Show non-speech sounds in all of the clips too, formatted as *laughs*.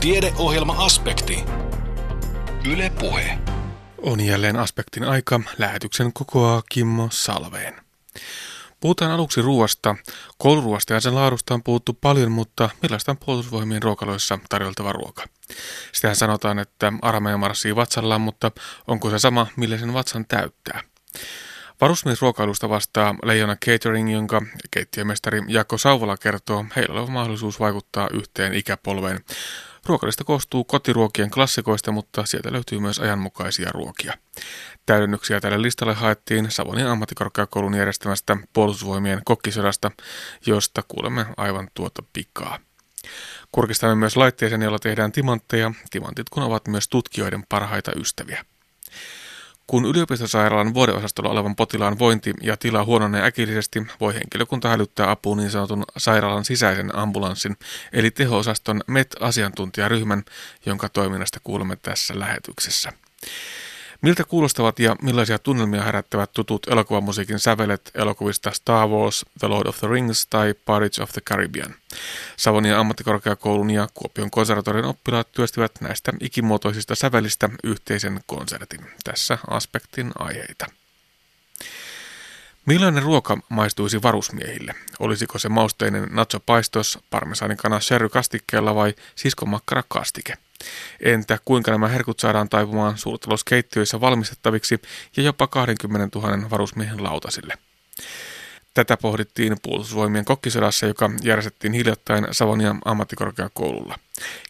Tiedeohjelma-aspekti. Yle Puhe. On jälleen aspektin aika. Lähetyksen kokoaa Kimmo Salveen. Puhutaan aluksi ruoasta. Kouluruoasta ja sen laadusta on puhuttu paljon, mutta millaista on puolustusvoimien ruokaloissa tarjoltava ruoka? Sitähän sanotaan, että armeija marssii vatsallaan, mutta onko se sama, millä sen vatsan täyttää? Varusmiesruokailusta vastaa Leijona Catering, jonka keittiömestari Jakko Sauvola kertoo, heillä on mahdollisuus vaikuttaa yhteen ikäpolveen. Ruokalista koostuu kotiruokien klassikoista, mutta sieltä löytyy myös ajanmukaisia ruokia. Täydennyksiä tälle listalle haettiin Savonin ammattikorkeakoulun järjestämästä puolustusvoimien kokkisodasta, josta kuulemme aivan tuota pikaa. Kurkistamme myös laitteeseen, jolla tehdään timantteja, timantit kun ovat myös tutkijoiden parhaita ystäviä. Kun yliopistosairaalan vuodeosastolla olevan potilaan vointi ja tila huononee äkillisesti, voi henkilökunta hälyttää apuun niin sanotun sairaalan sisäisen ambulanssin, eli teho-osaston MET-asiantuntijaryhmän, jonka toiminnasta kuulemme tässä lähetyksessä. Miltä kuulostavat ja millaisia tunnelmia herättävät tutut elokuvamusiikin sävelet elokuvista Star Wars, The Lord of the Rings tai Pirates of the Caribbean? Savonia ammattikorkeakoulun ja Kuopion konservatorion oppilaat työstivät näistä ikimuotoisista sävelistä yhteisen konsertin. Tässä aspektin aiheita. Millainen ruoka maistuisi varusmiehille? Olisiko se mausteinen nacho paistos, parmesanin kana sherry kastikkeella vai siskomakkara kastike? Entä kuinka nämä herkut saadaan taipumaan suurtalouskeittiöissä valmistettaviksi ja jopa 20 000 varusmiehen lautasille? Tätä pohdittiin puolustusvoimien kokkisodassa, joka järjestettiin hiljattain Savonian ammattikorkeakoululla.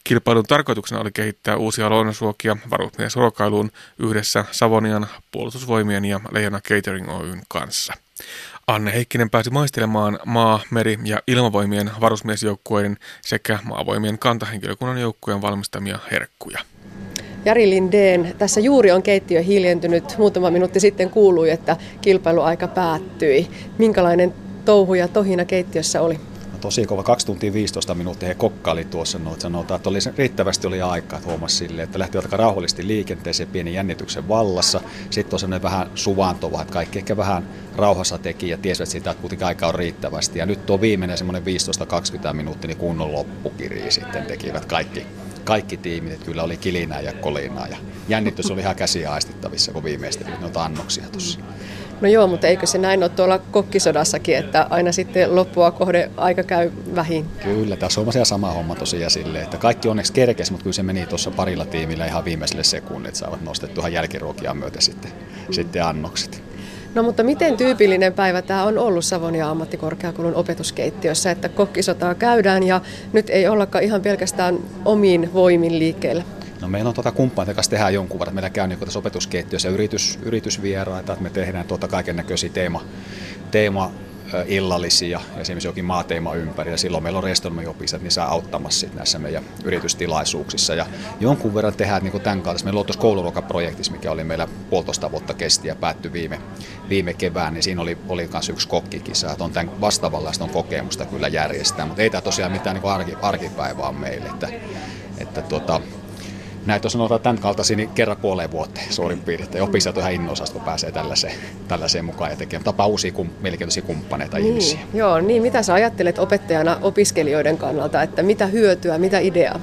Kilpailun tarkoituksena oli kehittää uusia lounasruokia varusmiesruokailuun yhdessä Savonian puolustusvoimien ja Leijona Catering Oyn kanssa. Anne Heikkinen pääsi maistelemaan maa-, meri- ja ilmavoimien varusmiesjoukkueiden sekä maavoimien kantahenkilökunnan joukkueen valmistamia herkkuja. Jari Lindeen, tässä juuri on keittiö hiljentynyt. Muutama minuutti sitten kuului, että kilpailuaika päättyi. Minkälainen touhu ja tohina keittiössä oli? tosi kova, 2 tuntia 15 minuuttia he kokkaili tuossa, no, sanotaan, että oli, riittävästi oli aikaa, huomasi sille, että lähtivät aika rauhallisesti liikenteeseen pienen jännityksen vallassa. Sitten on sellainen vähän suvantova, että kaikki ehkä vähän rauhassa teki ja tiesivät sitä, että kuitenkin aika on riittävästi. Ja nyt tuo viimeinen semmoinen 15-20 minuuttia, niin kunnon loppukiri sitten tekivät kaikki, kaikki tiimit, kyllä oli kilinää ja kolinaa ja jännitys oli ihan käsiä aistittavissa, kun viimeistelit noita annoksia tuossa. No joo, mutta eikö se näin ole tuolla kokkisodassakin, että aina sitten loppua kohde aika käy vähin? Kyllä, tässä on sama homma tosiaan silleen, että kaikki onneksi kerkesi, mutta kyllä se meni tuossa parilla tiimillä ihan viimeiselle sekunnille, saavat nostettua ihan jälkiruokia myötä sitten, sitten annokset. No mutta miten tyypillinen päivä tämä on ollut Savonia ammattikorkeakoulun opetuskeittiössä, että kokkisotaa käydään ja nyt ei ollakaan ihan pelkästään omiin voimin liikkeellä? No meillä on tuota kumppaneita kanssa tehdään jonkun verran. Meillä käy niin tässä opetuskeittiössä yritys, yritysvieraita, että me tehdään tuota kaiken näköisiä teema, teema illallisia, esimerkiksi jokin maateema ympäri, ja silloin meillä on restonomiopistot, niin saa auttamassa näissä meidän yritystilaisuuksissa. Ja jonkun verran tehdään niin tämän kaltaista. Meillä on tuossa kouluruokaprojektissa, mikä oli meillä puolitoista vuotta kesti ja päättyi viime, viime kevään, niin siinä oli, oli myös yksi kokkikisa, että on tämän vastaavanlaista on kokemusta kyllä järjestää, mutta ei tämä tosiaan mitään niin arki, arkipäivää meille. Että, että tuota, näitä on sanotaan tämän kaltaisia niin kerran puoleen vuoteen suurin piirtein. Opiskelijat on ihan innoissaan, kun pääsee tällaiseen, tällaiseen mukaan ja tekee tapaa uusia kum, mielenkiintoisia kumppaneita niin, ihmisiä. Joo, niin mitä sä ajattelet opettajana opiskelijoiden kannalta, että mitä hyötyä, mitä ideaa?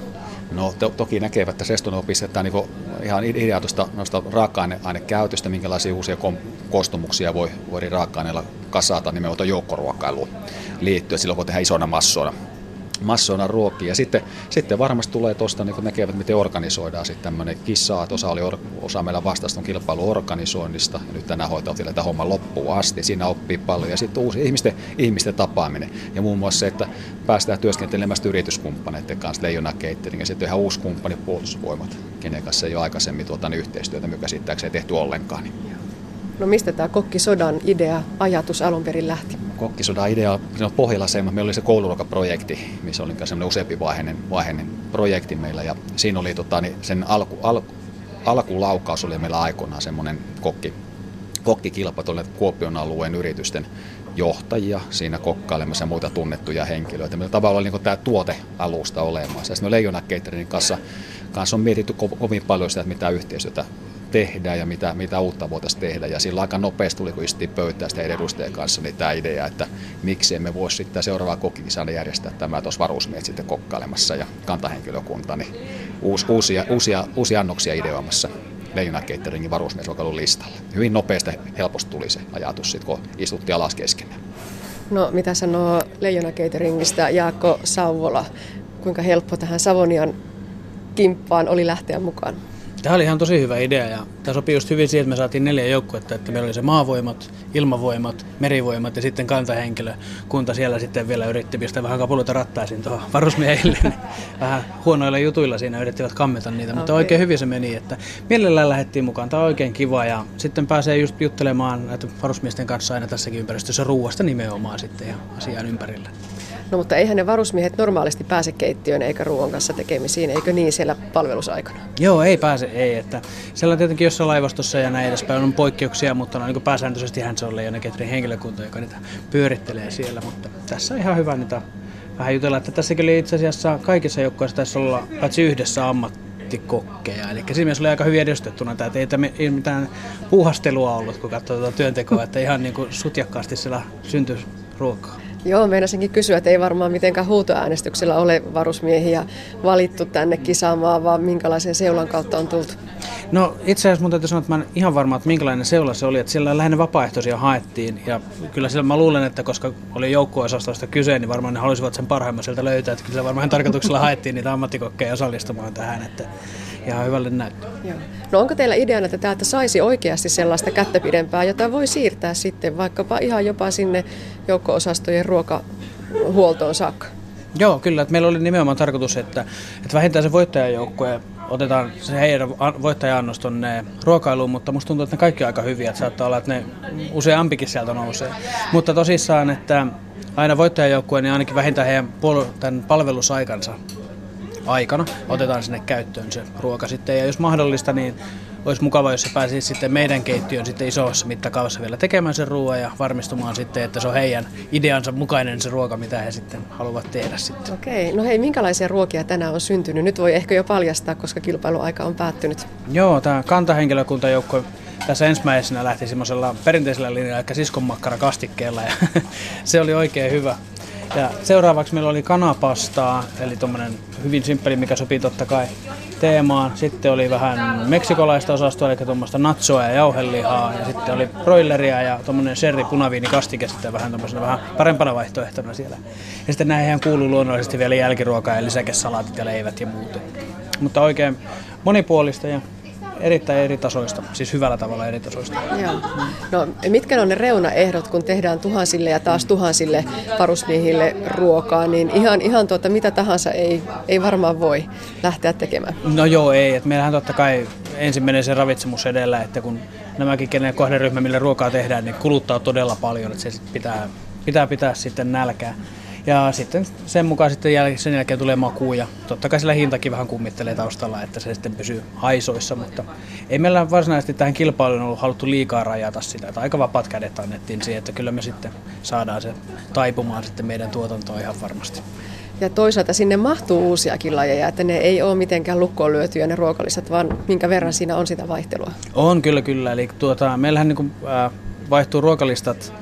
No to, toki näkevät, että Reston opistetaan niin ihan ideaa tuosta noista raaka-ainekäytöstä, minkälaisia uusia kom- kostumuksia voi, voi raaka-aineilla kasata nimenomaan joukkoruokailuun liittyen. Silloin voi tehdä isona massoina massoina ruokia. Ja sitten, sitten varmasti tulee tuosta, niin kun näkevät, miten organisoidaan sitten tämmöinen kissa, osa, oli, osa meillä vastasta kilpailu organisoinnista, ja nyt tänään hoitaa vielä homma loppuun asti. Siinä oppii paljon. Ja sitten uusi ihmisten, ihmisten tapaaminen. Ja muun muassa se, että päästään työskentelemään yrityskumppaneiden kanssa, Leijona Catering, ja sitten ihan uusi kumppani puolustusvoimat, kenen kanssa ei ole aikaisemmin tuota, niin yhteistyötä, mikä käsittääkseen tehty ollenkaan. Niin. No mistä tämä kokkisodan idea, ajatus alun perin lähti? Kokkisodan idea, on pohjalla se, meillä oli se kouluruokaprojekti, missä oli semmoinen useampi vaiheinen, vaiheinen projekti meillä ja siinä oli tota, niin sen alku, al, alkulaukaus oli meillä aikoinaan semmoinen kokki, kokkikilpa tuolle Kuopion alueen yritysten johtajia siinä kokkailemassa ja muita tunnettuja henkilöitä. Meillä tavallaan oli niin tämä tuotealusta olemassa. Ja sitten Leijona Cateringin kanssa, kanssa on mietitty kovin paljon sitä, että mitä yhteistyötä tehdään ja mitä, mitä uutta voitaisiin tehdä. Ja sillä aika nopeasti tuli, kun istuttiin pöytään sitä edustajien kanssa, niin tämä idea, että miksi emme voisi sitten seuraavaa kokkikisana järjestää tämä tuossa varusmiehet sitten kokkailemassa ja kantahenkilökunta, niin uusi, uusia, uusia, uusia annoksia ideoimassa Leijona Cateringin varusmiesruokailun listalle. Hyvin nopeasti helposti tuli se ajatus, sit, kun istuttiin alas kesken. No mitä sanoo Leijona Cateringistä Jaakko Sauvola? Kuinka helppo tähän Savonian kimppaan oli lähteä mukaan? Tämä oli ihan tosi hyvä idea ja tämä sopii just hyvin siihen, että me saatiin neljä joukkuetta, että meillä oli se maavoimat, ilmavoimat, merivoimat ja sitten kantahenkilökunta siellä sitten vielä yritti pistää vähän kapuloita rattaisiin tuohon varusmiehille. Niin *laughs* vähän huonoilla jutuilla siinä yrittivät kammeta niitä, mutta okay. oikein hyvin se meni, että mielellään lähdettiin mukaan. Tämä on oikein kiva ja sitten pääsee just juttelemaan varusmiesten kanssa aina tässäkin ympäristössä ruuasta nimenomaan sitten ja asian ympärillä. No mutta eihän ne varusmiehet normaalisti pääse keittiöön eikä ruoan kanssa tekemisiin, eikö niin siellä palvelusaikana? Joo, ei pääse, ei. Että siellä tietenkin jossain laivastossa ja näin edespäin on poikkeuksia, mutta no, niin pääsääntöisesti hän se on Leijona henkilökunta, joka niitä pyörittelee siellä. Mutta tässä on ihan hyvä niitä vähän jutella, että tässäkin oli itse asiassa kaikissa joukkoissa tässä olla paitsi yhdessä ammattikokkeja. Eli siinä mielessä oli aika hyvin edustettuna, että ei, ei mitään puuhastelua ollut, kun katsoo tuota työntekoa, että ihan niin kuin sutjakkaasti siellä syntyi ruokaa. Joo, meinasinkin kysyä, että ei varmaan mitenkään huutoäänestyksellä ole varusmiehiä valittu tänne kisaamaan, vaan minkälaisen seulan kautta on tultu? No itse asiassa mun täytyy sanoa, että mä en ihan varma, että minkälainen seula se oli. Että siellä lähinnä vapaaehtoisia haettiin ja kyllä siellä mä luulen, että koska oli joukkueosastosta kyse, niin varmaan ne halusivat sen parhaimman sieltä löytää. Että kyllä varmaan tarkoituksella haettiin niitä ammattikokkeja osallistumaan tähän. Että ihan hyvälle näyttää. No onko teillä ideana, että täältä saisi oikeasti sellaista kättä pidempää, jota voi siirtää sitten vaikkapa ihan jopa sinne joukko-osastojen ruokahuoltoon saakka? Joo, kyllä. Että meillä oli nimenomaan tarkoitus, että, että vähintään se voittajajoukkue otetaan se heidän voittaja-annos tuonne ruokailuun, mutta musta tuntuu, että ne kaikki on aika hyviä, että saattaa olla, että ne useampikin sieltä nousee. Mutta tosissaan, että aina voittajajoukkue, niin ainakin vähintään heidän tämän palvelusaikansa aikana otetaan sinne käyttöön se ruoka sitten. Ja jos mahdollista, niin olisi mukava, jos se pääsisi sitten meidän keittiön sitten isossa mittakaavassa vielä tekemään sen ruoan ja varmistumaan sitten, että se on heidän ideansa mukainen se ruoka, mitä he sitten haluavat tehdä sitten. Okei, no hei, minkälaisia ruokia tänään on syntynyt? Nyt voi ehkä jo paljastaa, koska kilpailuaika on päättynyt. Joo, tämä kantahenkilökuntajoukko tässä ensimmäisenä lähti semmoisella perinteisellä linjalla, eli siskonmakkara kastikkeella ja *laughs* se oli oikein hyvä. Ja seuraavaksi meillä oli kanapastaa, eli tuommoinen hyvin simppeli, mikä sopii totta kai teemaan. Sitten oli vähän meksikolaista osastoa, eli tuommoista natsoa ja jauhelihaa. Ja sitten oli broileria ja tuommoinen sherry punaviini kastike sitten vähän tuommoisena vähän parempana vaihtoehtona siellä. Ja sitten näihin kuuluu luonnollisesti vielä jälkiruokaa ja lisäkesalaatit ja leivät ja muut. Mutta oikein monipuolista ja erittäin eri tasoista, siis hyvällä tavalla eri tasoista. Joo. No, mitkä on ne reunaehdot, kun tehdään tuhansille ja taas tuhansille varusmiehille ruokaa, niin ihan, ihan tuota, mitä tahansa ei, ei varmaan voi lähteä tekemään. No joo, ei. Et meillähän totta kai ensimmäinen se ravitsemus edellä, että kun nämäkin kenen kohderyhmä, millä ruokaa tehdään, niin kuluttaa todella paljon, että se pitää, pitää pitää sitten nälkää. Ja sitten sen mukaan sitten jäl- sen jälkeen tulee maku ja totta kai sillä hintakin vähän kummittelee taustalla, että se sitten pysyy haisoissa, mutta ei meillä varsinaisesti tähän kilpailuun ollut haluttu liikaa rajata sitä, että aika vapaat kädet annettiin siihen, että kyllä me sitten saadaan se taipumaan sitten meidän tuotantoon ihan varmasti. Ja toisaalta sinne mahtuu uusiakin lajeja, että ne ei ole mitenkään lukkoon lyötyjä ne ruokalisat, vaan minkä verran siinä on sitä vaihtelua? On kyllä kyllä, eli tuota, meillähän niin kuin, äh, vaihtuu ruokalistat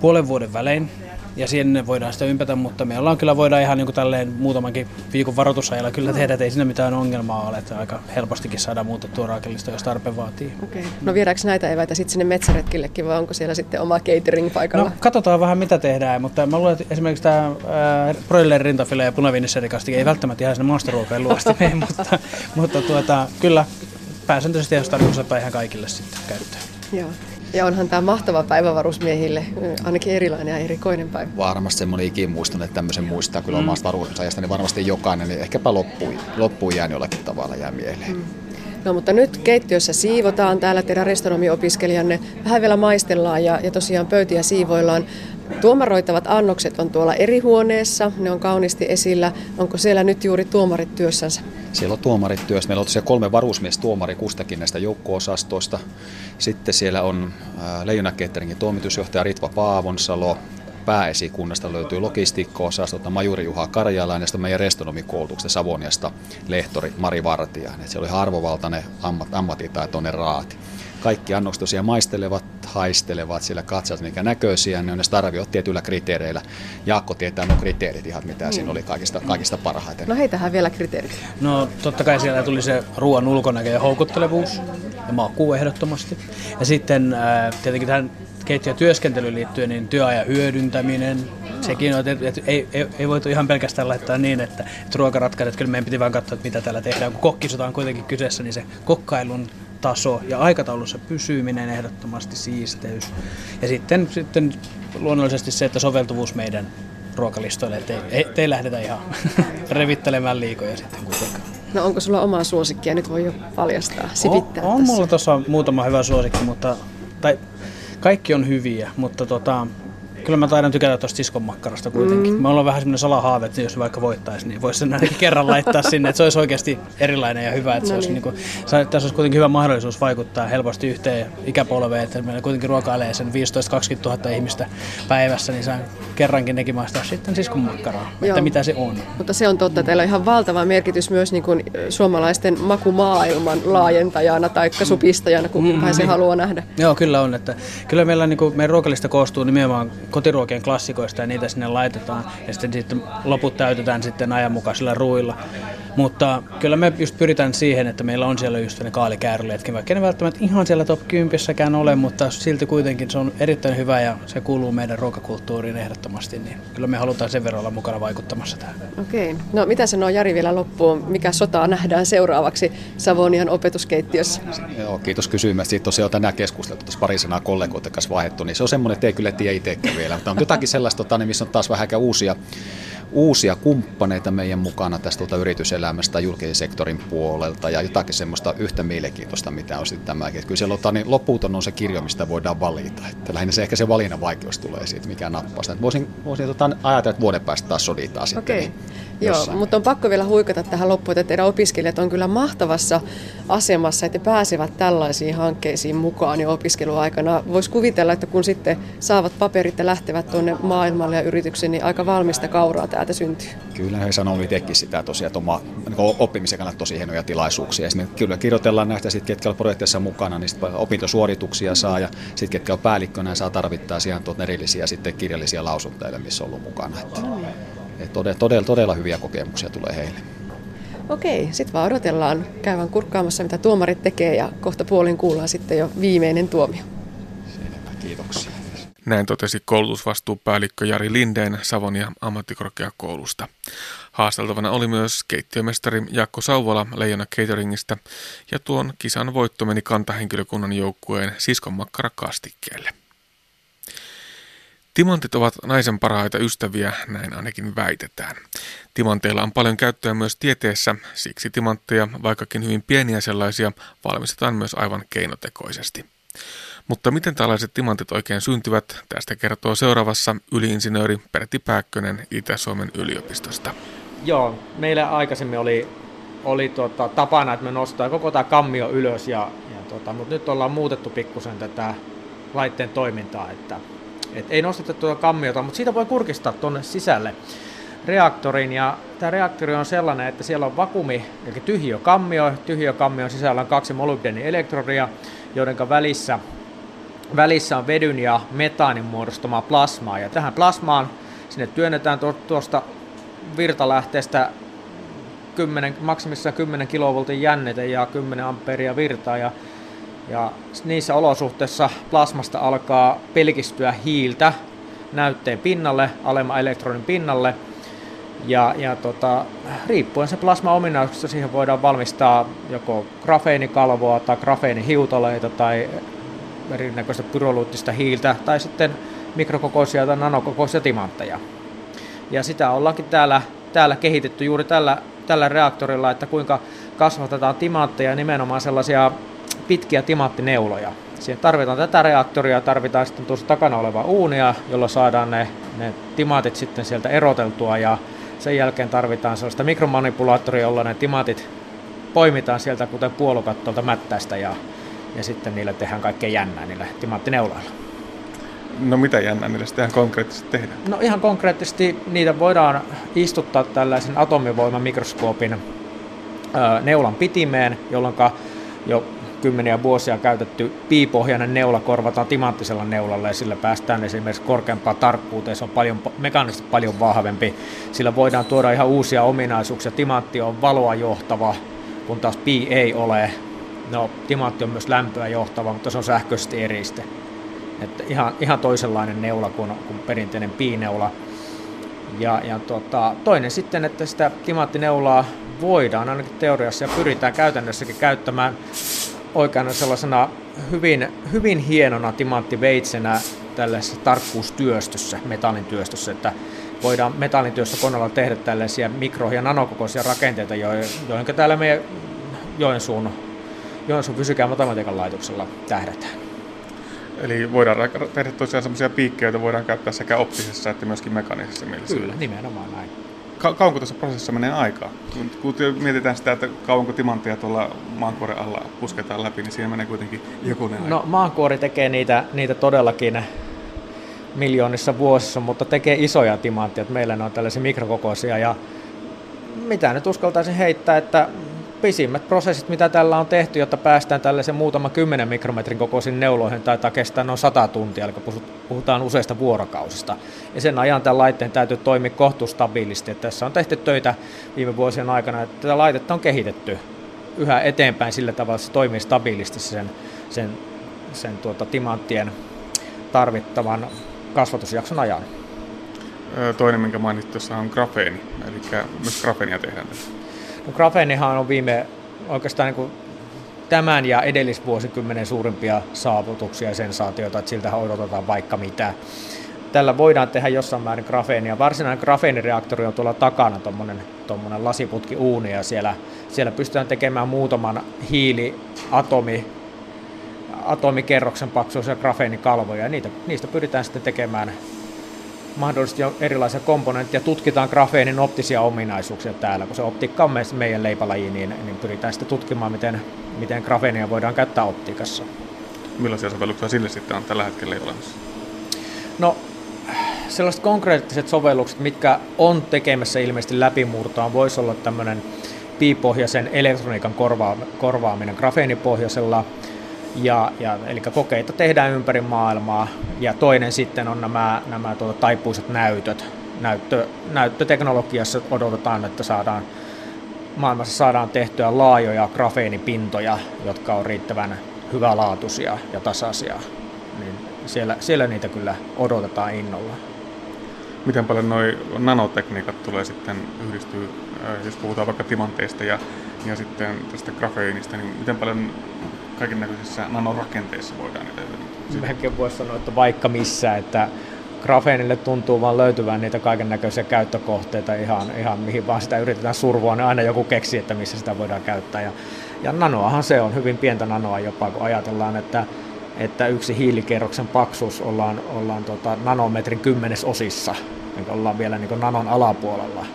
puolen vuoden välein, ja sinne voidaan sitä ympätä, mutta me ollaan kyllä voidaan ihan niin kuin tälleen muutamankin viikon varoitusajalla kyllä tehdä, että ei siinä mitään ongelmaa ole, että aika helpostikin saadaan muutettua raakellista, jos tarpe vaatii. Okay. No viedäänkö näitä eväitä sitten sinne metsäretkillekin vai onko siellä sitten oma catering paikalla? No katsotaan vähän mitä tehdään, mutta mä luulen, että esimerkiksi tämä broiler rintafile ja punaviinisserikasti ei välttämättä ihan sinne maastoruokailun luosti mene, *laughs* mutta, mutta tuota, kyllä pääsääntöisesti jos tarkoitus ihan kaikille sitten käyttöön. Joo. Ja onhan tämä mahtava päivä varusmiehille, ainakin erilainen ja erikoinen päivä. Varmasti semmoinen ikin muistan, että tämmöisen muistaa kyllä mm. omasta varusmiesajasta, niin varmasti jokainen, niin ehkäpä loppuun, loppuun jään jollakin tavalla jää mieleen. Mm. No mutta nyt keittiössä siivotaan, täällä teidän restonomiopiskelijanne vähän vielä maistellaan ja, ja tosiaan pöytiä siivoillaan. Tuomaroitavat annokset on tuolla eri huoneessa, ne on kauniisti esillä. Onko siellä nyt juuri tuomarit työssänsä? Siellä on tuomarit työssä. Meillä on tosiaan kolme varusmiestuomari kustakin näistä joukko-osastoista. Sitten siellä on Leijona Cateringin toimitusjohtaja Ritva Paavonsalo, pääesikunnasta löytyy logistiikko-osastolta Majuri Juha Karjalainen ja meidän restonomikoulutuksesta Savoniasta lehtori Mari Vartiainen. Se oli arvovaltainen ammat, ammattitaitoinen raati kaikki annokset tosiaan maistelevat, haistelevat, sillä katsovat mikä näköisiä, ne on ne arvioit tietyillä kriteereillä. Jaakko tietää nuo kriteerit ihan, mitä mm. siinä oli kaikista, kaikista parhaiten. No heitähän vielä kriteerit. No totta kai siellä tuli se ruoan ulkonäkö ja houkuttelevuus ja maku ehdottomasti. Ja sitten äh, tietenkin tähän keittiötyöskentelyyn liittyen, niin työajan hyödyntäminen, sekin on, että ei, ei, ei voitu ihan pelkästään laittaa niin, että, että ruokaratkaisut, että kyllä meidän piti vaan katsoa, että mitä täällä tehdään. Kun kokkisota on kuitenkin kyseessä, niin se kokkailun taso ja aikataulussa pysyminen ehdottomasti siisteys. Ja sitten, sitten luonnollisesti se, että soveltuvuus meidän ruokalistoille, että ei, ei, lähdetä ihan *laughs* revittelemään liikoja sitten kuitenkaan. No onko sulla omaa suosikkia? Nyt voi jo paljastaa, sivittää On, on mulla tuossa muutama hyvä suosikki, mutta tai kaikki on hyviä, mutta tota, Kyllä mä taidan tykätä tuosta siskon makkarasta kuitenkin. Mm. Mä ollaan vähän semmoinen salahaave, että jos vaikka voittaisi, niin voisi sen ainakin kerran laittaa sinne, että se olisi oikeasti erilainen ja hyvä. Että no se olisi niin. Niin kuin, tässä olisi kuitenkin hyvä mahdollisuus vaikuttaa helposti yhteen ikäpolveen, että meillä kuitenkin ruokailee sen 15-20 000 ihmistä päivässä, niin saa kerrankin nekin maistaa sitten siskon makkaraa, Joo. että mitä se on. Mutta se on totta, teillä on ihan valtava merkitys myös niin kuin suomalaisten makumaailman laajentajana tai supistajana, kun mm, se haluaa nähdä. Joo, kyllä on. Että kyllä meillä niin kuin, meidän ruokalista koostuu nimenomaan kotiruokien klassikoista ja niitä sinne laitetaan ja sitten, sitten loput täytetään sitten ajanmukaisilla ruuilla. Mutta kyllä me just pyritään siihen, että meillä on siellä just ne kaalikääryletkin, vaikka ne välttämättä ihan siellä top 10 ole, mutta silti kuitenkin se on erittäin hyvä ja se kuuluu meidän ruokakulttuuriin ehdottomasti, niin kyllä me halutaan sen verran olla mukana vaikuttamassa tähän. Okei. Okay. No mitä sanoo Jari vielä loppuun? Mikä sotaa nähdään seuraavaksi Savonian opetuskeittiössä? Joo, kiitos kysymästä. Siitä tosiaan tänään keskusteltu tuossa pari sanaa kollegoiden kanssa vaihdettu, niin se on semmoinen, että ei kyllä tiedä itsekään vielä, mutta on jotakin sellaista, tota, niin missä on taas vähän uusia uusia kumppaneita meidän mukana tästä tuota yrityselämästä julkisen sektorin puolelta ja jotakin semmoista yhtä mielenkiintoista, mitä on sitten tämäkin. Että kyllä siellä on, niin loputon on se kirjo, mistä voidaan valita. Että lähinnä se ehkä se valinnan vaikeus tulee siitä, mikä nappaa sitä. Voisin, voisin tota, ajatella, että vuoden päästä taas soditaan sitten. Okay. Niin Joo, mutta on pakko vielä huikata tähän loppuun, että teidän opiskelijat on kyllä mahtavassa asemassa, että pääsevät tällaisiin hankkeisiin mukaan jo opiskeluaikana. Voisi kuvitella, että kun sitten saavat paperit ja lähtevät tuonne maailmalle ja yrityksiin, niin aika valmista kauraa täältä syntyy. Kyllä he sanoo itsekin sitä tosiaan, että oma, niin oppimisen kannalta tosi hienoja tilaisuuksia. Ja kyllä kirjoitellaan näistä, sit, ketkä ovat projekteissa mukana, niin opintosuorituksia saa ja sitten ketkä on päällikkönä saa tarvittaessa ihan erillisiä sitten kirjallisia lausuntoja, missä on ollut mukana. Että, että todella, todella, todella hyviä kokemuksia tulee heille. Okei, sitten vaan odotellaan käyvän kurkkaamassa, mitä tuomarit tekee ja kohta puolin kuullaan sitten jo viimeinen tuomio. Selvä, kiitoksia. Näin totesi koulutusvastuupäällikkö Jari Lindeen Savonia ammattikorkeakoulusta. Haasteltavana oli myös keittiömestari Jakko Sauvola Leijona Cateringista ja tuon kisan voitto meni kantahenkilökunnan joukkueen siskonmakkara kastikkeelle. Timantit ovat naisen parhaita ystäviä, näin ainakin väitetään. Timanteilla on paljon käyttöä myös tieteessä, siksi timantteja, vaikkakin hyvin pieniä sellaisia, valmistetaan myös aivan keinotekoisesti. Mutta miten tällaiset timantit oikein syntyvät, tästä kertoo seuraavassa yliinsinööri Pertti Pääkkönen Itä-Suomen yliopistosta. Joo, meillä aikaisemmin oli, oli tuota, tapana, että me nostaa koko tämä kammio ylös, ja, ja tuota, mutta nyt ollaan muutettu pikkusen tätä laitteen toimintaa, että et ei nosteta tuota kammiota, mutta siitä voi kurkistaa tuonne sisälle reaktorin ja tämä reaktori on sellainen, että siellä on vakumi, eli tyhjö kammio. Tyhjö kammio sisällä on kaksi molybdenielektrodia, joiden välissä, välissä on vedyn ja metaanin muodostamaa plasmaa. Ja tähän plasmaan sinne työnnetään tuosta virtalähteestä 10, maksimissaan 10 kilovoltin jännite ja 10 amperia virtaa. Ja ja niissä olosuhteissa plasmasta alkaa pelkistyä hiiltä näytteen pinnalle, alemman elektronin pinnalle. Ja, ja tota, riippuen se plasma ominaisuudesta siihen voidaan valmistaa joko grafeenikalvoa tai grafeenihiutaleita tai erinäköistä pyrolyyttistä hiiltä tai sitten mikrokokoisia tai nanokokoisia timantteja. Ja sitä ollaankin täällä, täällä kehitetty juuri tällä, tällä reaktorilla, että kuinka kasvatetaan timantteja nimenomaan sellaisia pitkiä timaattineuloja. Siihen tarvitaan tätä reaktoria, tarvitaan sitten tuossa takana oleva uunia, jolla saadaan ne, ne timaatit sitten sieltä eroteltua ja sen jälkeen tarvitaan sellaista mikromanipulaattoria, jolla ne timaatit poimitaan sieltä kuten puolukat tuolta mättäistä ja, ja sitten niille tehdään kaikkea jännää niillä timaattineuloilla. No mitä jännää niillä sitten ihan konkreettisesti tehdään? No ihan konkreettisesti niitä voidaan istuttaa tällaisen atomivoimamikroskoopin neulan pitimeen, jolloin jo kymmeniä vuosia käytetty piipohjainen neula korvataan timanttisella neulalla ja sillä päästään esimerkiksi korkeampaan tarkkuuteen. Se on paljon, mekaanisesti paljon vahvempi. Sillä voidaan tuoda ihan uusia ominaisuuksia. Timantti on valoa johtava, kun taas pi ei ole. No, timantti on myös lämpöä johtava, mutta se on sähköisesti eriste. Että ihan, ihan toisenlainen neula kuin, kuin perinteinen piineula. Ja, ja tota, toinen sitten, että sitä timanttineulaa voidaan ainakin teoriassa ja pyritään käytännössäkin käyttämään oikeana sellaisena hyvin, hyvin hienona timanttiveitsenä tällaisessa tarkkuustyöstössä, metallintyöstössä, että voidaan metallintyössä koneella tehdä tällaisia mikro- ja nanokokoisia rakenteita, joihin täällä meidän Joensuun, Joensuun fysiikan ja matematiikan laitoksella tähdätään. Eli voidaan tehdä tosiaan sellaisia piikkejä, joita voidaan käyttää sekä optisessa että myöskin mekaanisessa mielessä. Kyllä, nimenomaan näin. Ka- kauanko tässä prosessissa menee aikaa? Kun, mietitään sitä, että kauanko timanttia tuolla maankuoren alla pusketaan läpi, niin siinä menee kuitenkin joku aika. No maankuori tekee niitä, niitä todellakin miljoonissa vuosissa, mutta tekee isoja timantteja. Meillä ne on tällaisia mikrokokoisia ja mitä nyt uskaltaisin heittää, että pisimmät prosessit, mitä tällä on tehty, jotta päästään tällaisen muutaman kymmenen mikrometrin kokoisiin neuloihin, taitaa kestää noin 100 tuntia, eli puhutaan useista vuorokausista. Ja sen ajan tämän laitteen täytyy toimia kohtuustabiilisti. Tässä on tehty töitä viime vuosien aikana, että tätä laitetta on kehitetty yhä eteenpäin sillä tavalla, että se toimii stabiilisti sen, sen, sen tuota, timanttien tarvittavan kasvatusjakson ajan. Toinen, minkä mainitsit on grafeeni, eli myös grafeenia tehdään tässä. Grafeenihan on viime oikeastaan niin kuin tämän ja edellisvuosikymmenen suurimpia saavutuksia ja sensaatioita, että siltä odotetaan vaikka mitä. Tällä voidaan tehdä jossain määrin grafeenia. Varsinainen grafeenireaktori on tuolla takana, tuommoinen lasiputki uuni, ja siellä, siellä pystytään tekemään muutaman hiiliatomi atomikerroksen paksuisia grafeenikalvoja, ja niitä, niistä pyritään sitten tekemään mahdollisesti erilaisia komponentteja, tutkitaan grafeenin optisia ominaisuuksia täällä, kun se optiikka on meidän leipälaji, niin, niin pyritään sitten tutkimaan, miten, miten grafeenia voidaan käyttää optiikassa. Millaisia sovelluksia sille sitten on tällä hetkellä olemassa? No, sellaiset konkreettiset sovellukset, mitkä on tekemässä ilmeisesti läpimurtoa, voisi olla tämmöinen piipohjaisen elektroniikan korvaa, korvaaminen grafeenipohjaisella, ja, ja, eli kokeita tehdään ympäri maailmaa. Ja toinen sitten on nämä, nämä tuota, taipuiset näytöt. Näyttö, näyttöteknologiassa odotetaan, että saadaan, maailmassa saadaan tehtyä laajoja grafeenipintoja, jotka on riittävän hyvälaatuisia ja tasaisia. Niin siellä, siellä niitä kyllä odotetaan innolla. Miten paljon nuo nanotekniikat tulee sitten yhdistyä, äh, jos puhutaan vaikka timanteista ja, ja sitten tästä grafeenista, niin miten paljon kaiken näköisissä nanorakenteissa voidaan niitä hyödyntää. Melkein voisi sanoa, että vaikka missä, että grafeenille tuntuu vaan löytyvän niitä kaiken näköisiä käyttökohteita ihan, ihan mihin vaan sitä yritetään survoa, niin aina joku keksii, että missä sitä voidaan käyttää. Ja, ja nanoahan se on, hyvin pientä nanoa jopa, kun ajatellaan, että, että yksi hiilikerroksen paksuus ollaan, ollaan tota nanometrin kymmenesosissa, niin ollaan vielä niin nanon alapuolella.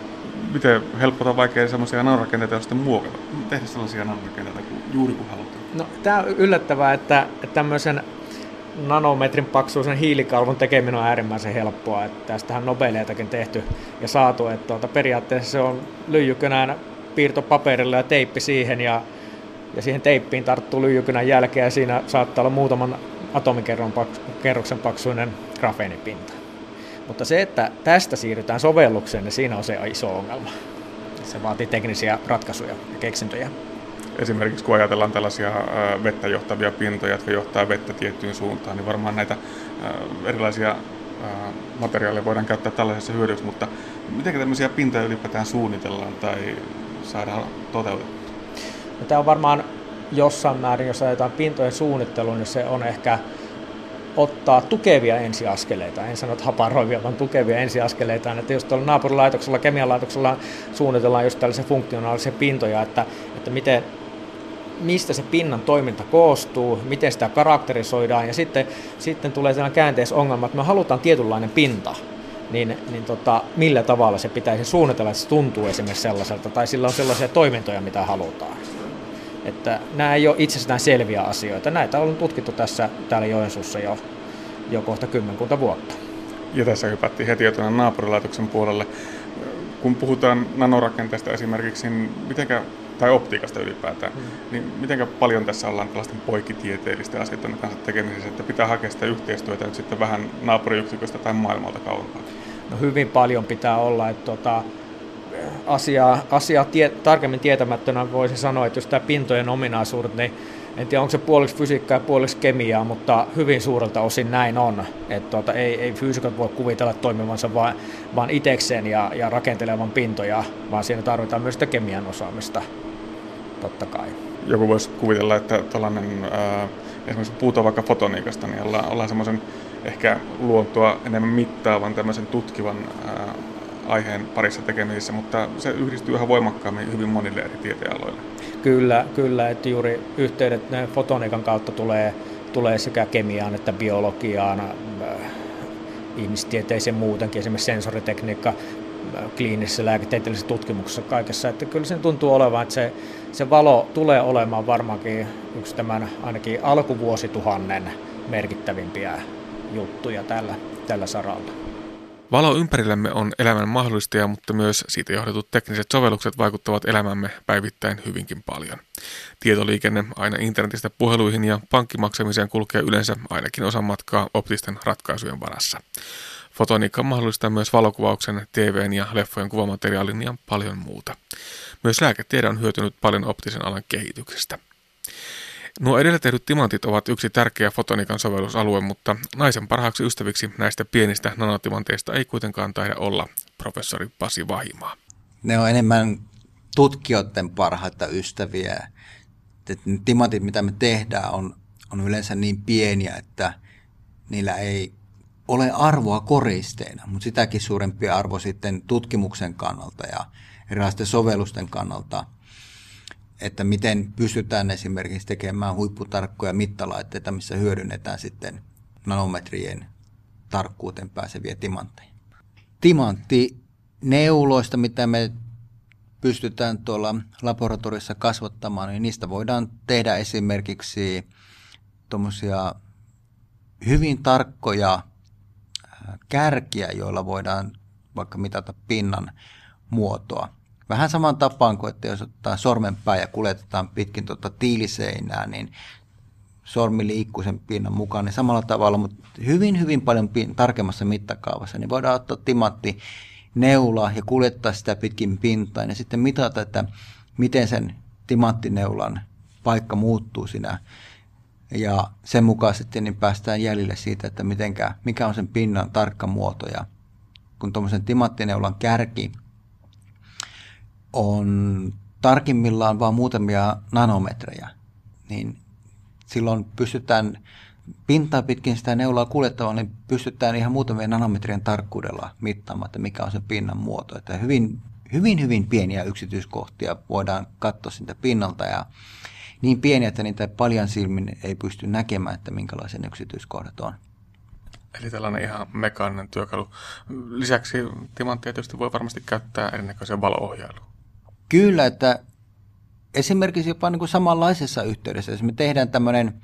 Miten helppo tai vaikea sellaisia nanorakenteita on sitten muokata? Tehdä sellaisia nanorakenteita juuri kun? No, tämä on yllättävää, että, tämmöisen nanometrin paksuisen hiilikalvon tekeminen on äärimmäisen helppoa. Että tästähän Nobeleitakin tehty ja saatu. Että tuota, periaatteessa se on lyijykynän piirto paperilla ja teippi siihen ja, ja siihen teippiin tarttuu lyijykynän jälkeen ja siinä saattaa olla muutaman atomikerroksen paksuinen grafeenipinta. Mutta se, että tästä siirrytään sovellukseen, niin siinä on se iso ongelma. Se vaatii teknisiä ratkaisuja ja keksintöjä. Esimerkiksi kun ajatellaan tällaisia vettä johtavia pintoja, jotka johtaa vettä tiettyyn suuntaan, niin varmaan näitä erilaisia materiaaleja voidaan käyttää tällaisessa hyödyksi, mutta miten tämmöisiä pintoja ylipäätään suunnitellaan tai saadaan toteutettua? No, tämä on varmaan jossain määrin, jos ajatellaan pintojen suunnitteluun, niin se on ehkä ottaa tukevia ensiaskeleita. En sano, että haparoivia, vaan tukevia ensiaskeleita. Että jos tuolla naapurilaitoksella, kemialaitoksella suunnitellaan just tällaisia funktionaalisia pintoja, että, että miten, mistä se pinnan toiminta koostuu, miten sitä karakterisoidaan, ja sitten, sitten tulee sellainen käänteisongelma, että me halutaan tietynlainen pinta, niin, niin tota, millä tavalla se pitäisi suunnitella, että se tuntuu esimerkiksi sellaiselta, tai sillä on sellaisia toimintoja, mitä halutaan. Että nämä ei ole itsestään selviä asioita. Näitä on tutkittu tässä täällä Joensuussa jo, jo kohta kymmenkunta vuotta. Ja tässä hypättiin heti jo tuonne naapurilaitoksen puolelle. Kun puhutaan nanorakenteesta esimerkiksi, niin mitenkä, tai optiikasta ylipäätään, mm. niin miten paljon tässä ollaan tällaisten poikitieteellisten asioiden kanssa tekemisissä, että pitää hakea sitä yhteistyötä nyt sitten vähän naapuriyksiköstä tai maailmalta kauempaa? No hyvin paljon pitää olla, että tuota, asiaa, asiaa tie, tarkemmin tietämättönä voisi sanoa, että jos tämä pintojen ominaisuudet, niin en tiedä onko se puoliksi fysiikkaa ja puoliksi kemiaa, mutta hyvin suurelta osin näin on. Että tuota, ei, ei fyysikot voi kuvitella toimivansa vaan, vaan itekseen ja, ja rakentelevan pintoja, vaan siinä tarvitaan myös sitä kemian osaamista, totta kai. Joku voisi kuvitella, että tällainen, äh, esimerkiksi puhutaan vaikka fotoniikasta, niin ollaan, ollaan semmoisen ehkä luontoa enemmän mittaavan tämmöisen tutkivan äh, aiheen parissa tekemisissä, mutta se yhdistyy ihan voimakkaammin hyvin monille eri tieteenaloille. Kyllä, kyllä, että juuri yhteydet ne fotoniikan kautta tulee, tulee sekä kemiaan että biologiaan, äh, ihmistieteeseen muutenkin, esimerkiksi sensoritekniikka, kliinisessä lääketieteellisessä tutkimuksessa kaikessa, että kyllä se tuntuu olevan, että se, se valo tulee olemaan varmaankin yksi tämän ainakin alkuvuosituhannen merkittävimpiä juttuja tällä, tällä saralla. Valo ympärillämme on elämän mahdollistaja, mutta myös siitä johdetut tekniset sovellukset vaikuttavat elämämme päivittäin hyvinkin paljon. Tietoliikenne aina internetistä puheluihin ja pankkimaksamiseen kulkee yleensä ainakin osan matkaa optisten ratkaisujen varassa. Fotoniikka mahdollistaa myös valokuvauksen, TVn ja leffojen kuvamateriaalin ja paljon muuta. Myös lääketiede on hyötynyt paljon optisen alan kehityksestä. Nuo edellä tehdyt timantit ovat yksi tärkeä fotonikan sovellusalue, mutta naisen parhaaksi ystäviksi näistä pienistä nanotimanteista ei kuitenkaan taida olla professori Pasi Vahimaa. Ne on enemmän tutkijoiden parhaita ystäviä. Timantit, mitä me tehdään, on, on yleensä niin pieniä, että niillä ei ole arvoa koristeina, mutta sitäkin suurempi arvo sitten tutkimuksen kannalta ja erilaisten sovellusten kannalta – että miten pystytään esimerkiksi tekemään huipputarkkoja mittalaitteita, missä hyödynnetään sitten nanometrien tarkkuuteen pääseviä timantteja. Timanttineuloista, mitä me pystytään tuolla laboratoriossa kasvattamaan, niin niistä voidaan tehdä esimerkiksi tuommoisia hyvin tarkkoja kärkiä, joilla voidaan vaikka mitata pinnan muotoa. Vähän saman tapaan kuin, että jos ottaa sormenpää ja kuljetetaan pitkin tuota tiiliseinää, niin sormi liikkuu sen pinnan mukaan, niin samalla tavalla, mutta hyvin, hyvin paljon tarkemmassa mittakaavassa, niin voidaan ottaa timatti neula ja kuljettaa sitä pitkin pintaan ja sitten mitata, että miten sen timanttineulan paikka muuttuu siinä ja sen mukaan sitten niin päästään jäljille siitä, että mitenkä, mikä on sen pinnan tarkka muoto ja kun tuommoisen timanttineulan kärki on tarkimmillaan vain muutamia nanometrejä, niin silloin pystytään pintaa pitkin sitä neulaa kuljettamaan, niin pystytään ihan muutamien nanometrien tarkkuudella mittaamaan, että mikä on se pinnan muoto. Että hyvin, hyvin, hyvin pieniä yksityiskohtia voidaan katsoa siitä pinnalta ja niin pieniä, että niitä paljon silmin ei pysty näkemään, että minkälaisen yksityiskohdat on. Eli tällainen ihan mekaaninen työkalu. Lisäksi timanttia tietysti voi varmasti käyttää erinäköiseen valo-ohjailuun. Kyllä, että esimerkiksi jopa niin kuin samanlaisessa yhteydessä, jos me tehdään tämmöinen,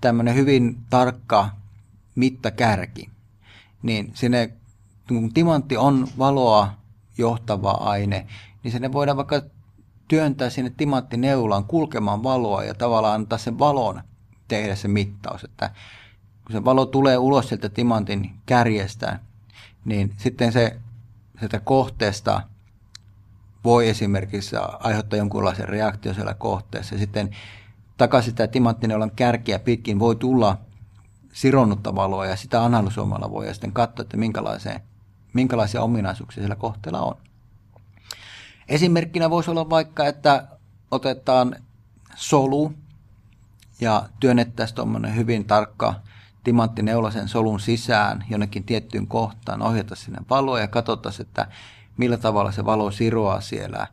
tämmöinen hyvin tarkka mittakärki, niin sinne, kun timantti on valoa johtava aine, niin sinne voidaan vaikka työntää sinne timanttineulaan kulkemaan valoa ja tavallaan antaa sen valon tehdä se mittaus. Että kun se valo tulee ulos sieltä timantin kärjestä, niin sitten se sieltä kohteesta – voi esimerkiksi aiheuttaa jonkunlaisen reaktion siellä kohteessa. Sitten takaisin sitä timanttineulan kärkiä pitkin voi tulla sironnutta valoa ja sitä analysoimalla voi sitten katsoa, että minkälaisia ominaisuuksia siellä kohteella on. Esimerkkinä voisi olla vaikka, että otetaan solu ja työnnettäisiin tuommoinen hyvin tarkka timanttineula sen solun sisään jonnekin tiettyyn kohtaan, ohjata sinne valoa ja katsotaan, että millä tavalla se valo siroaa siellä.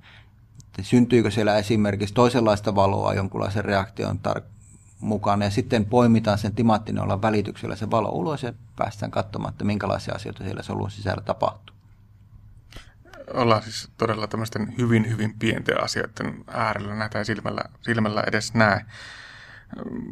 Syntyykö siellä esimerkiksi toisenlaista valoa jonkunlaisen reaktion tar- mukana ja sitten poimitaan sen timanttinoilla välityksellä se valo ulos ja päästään katsomaan, että minkälaisia asioita siellä solun sisällä tapahtuu. Ollaan siis todella tämmöisten hyvin, hyvin pienten asioiden äärellä. Näitä ei silmällä, silmällä edes näe.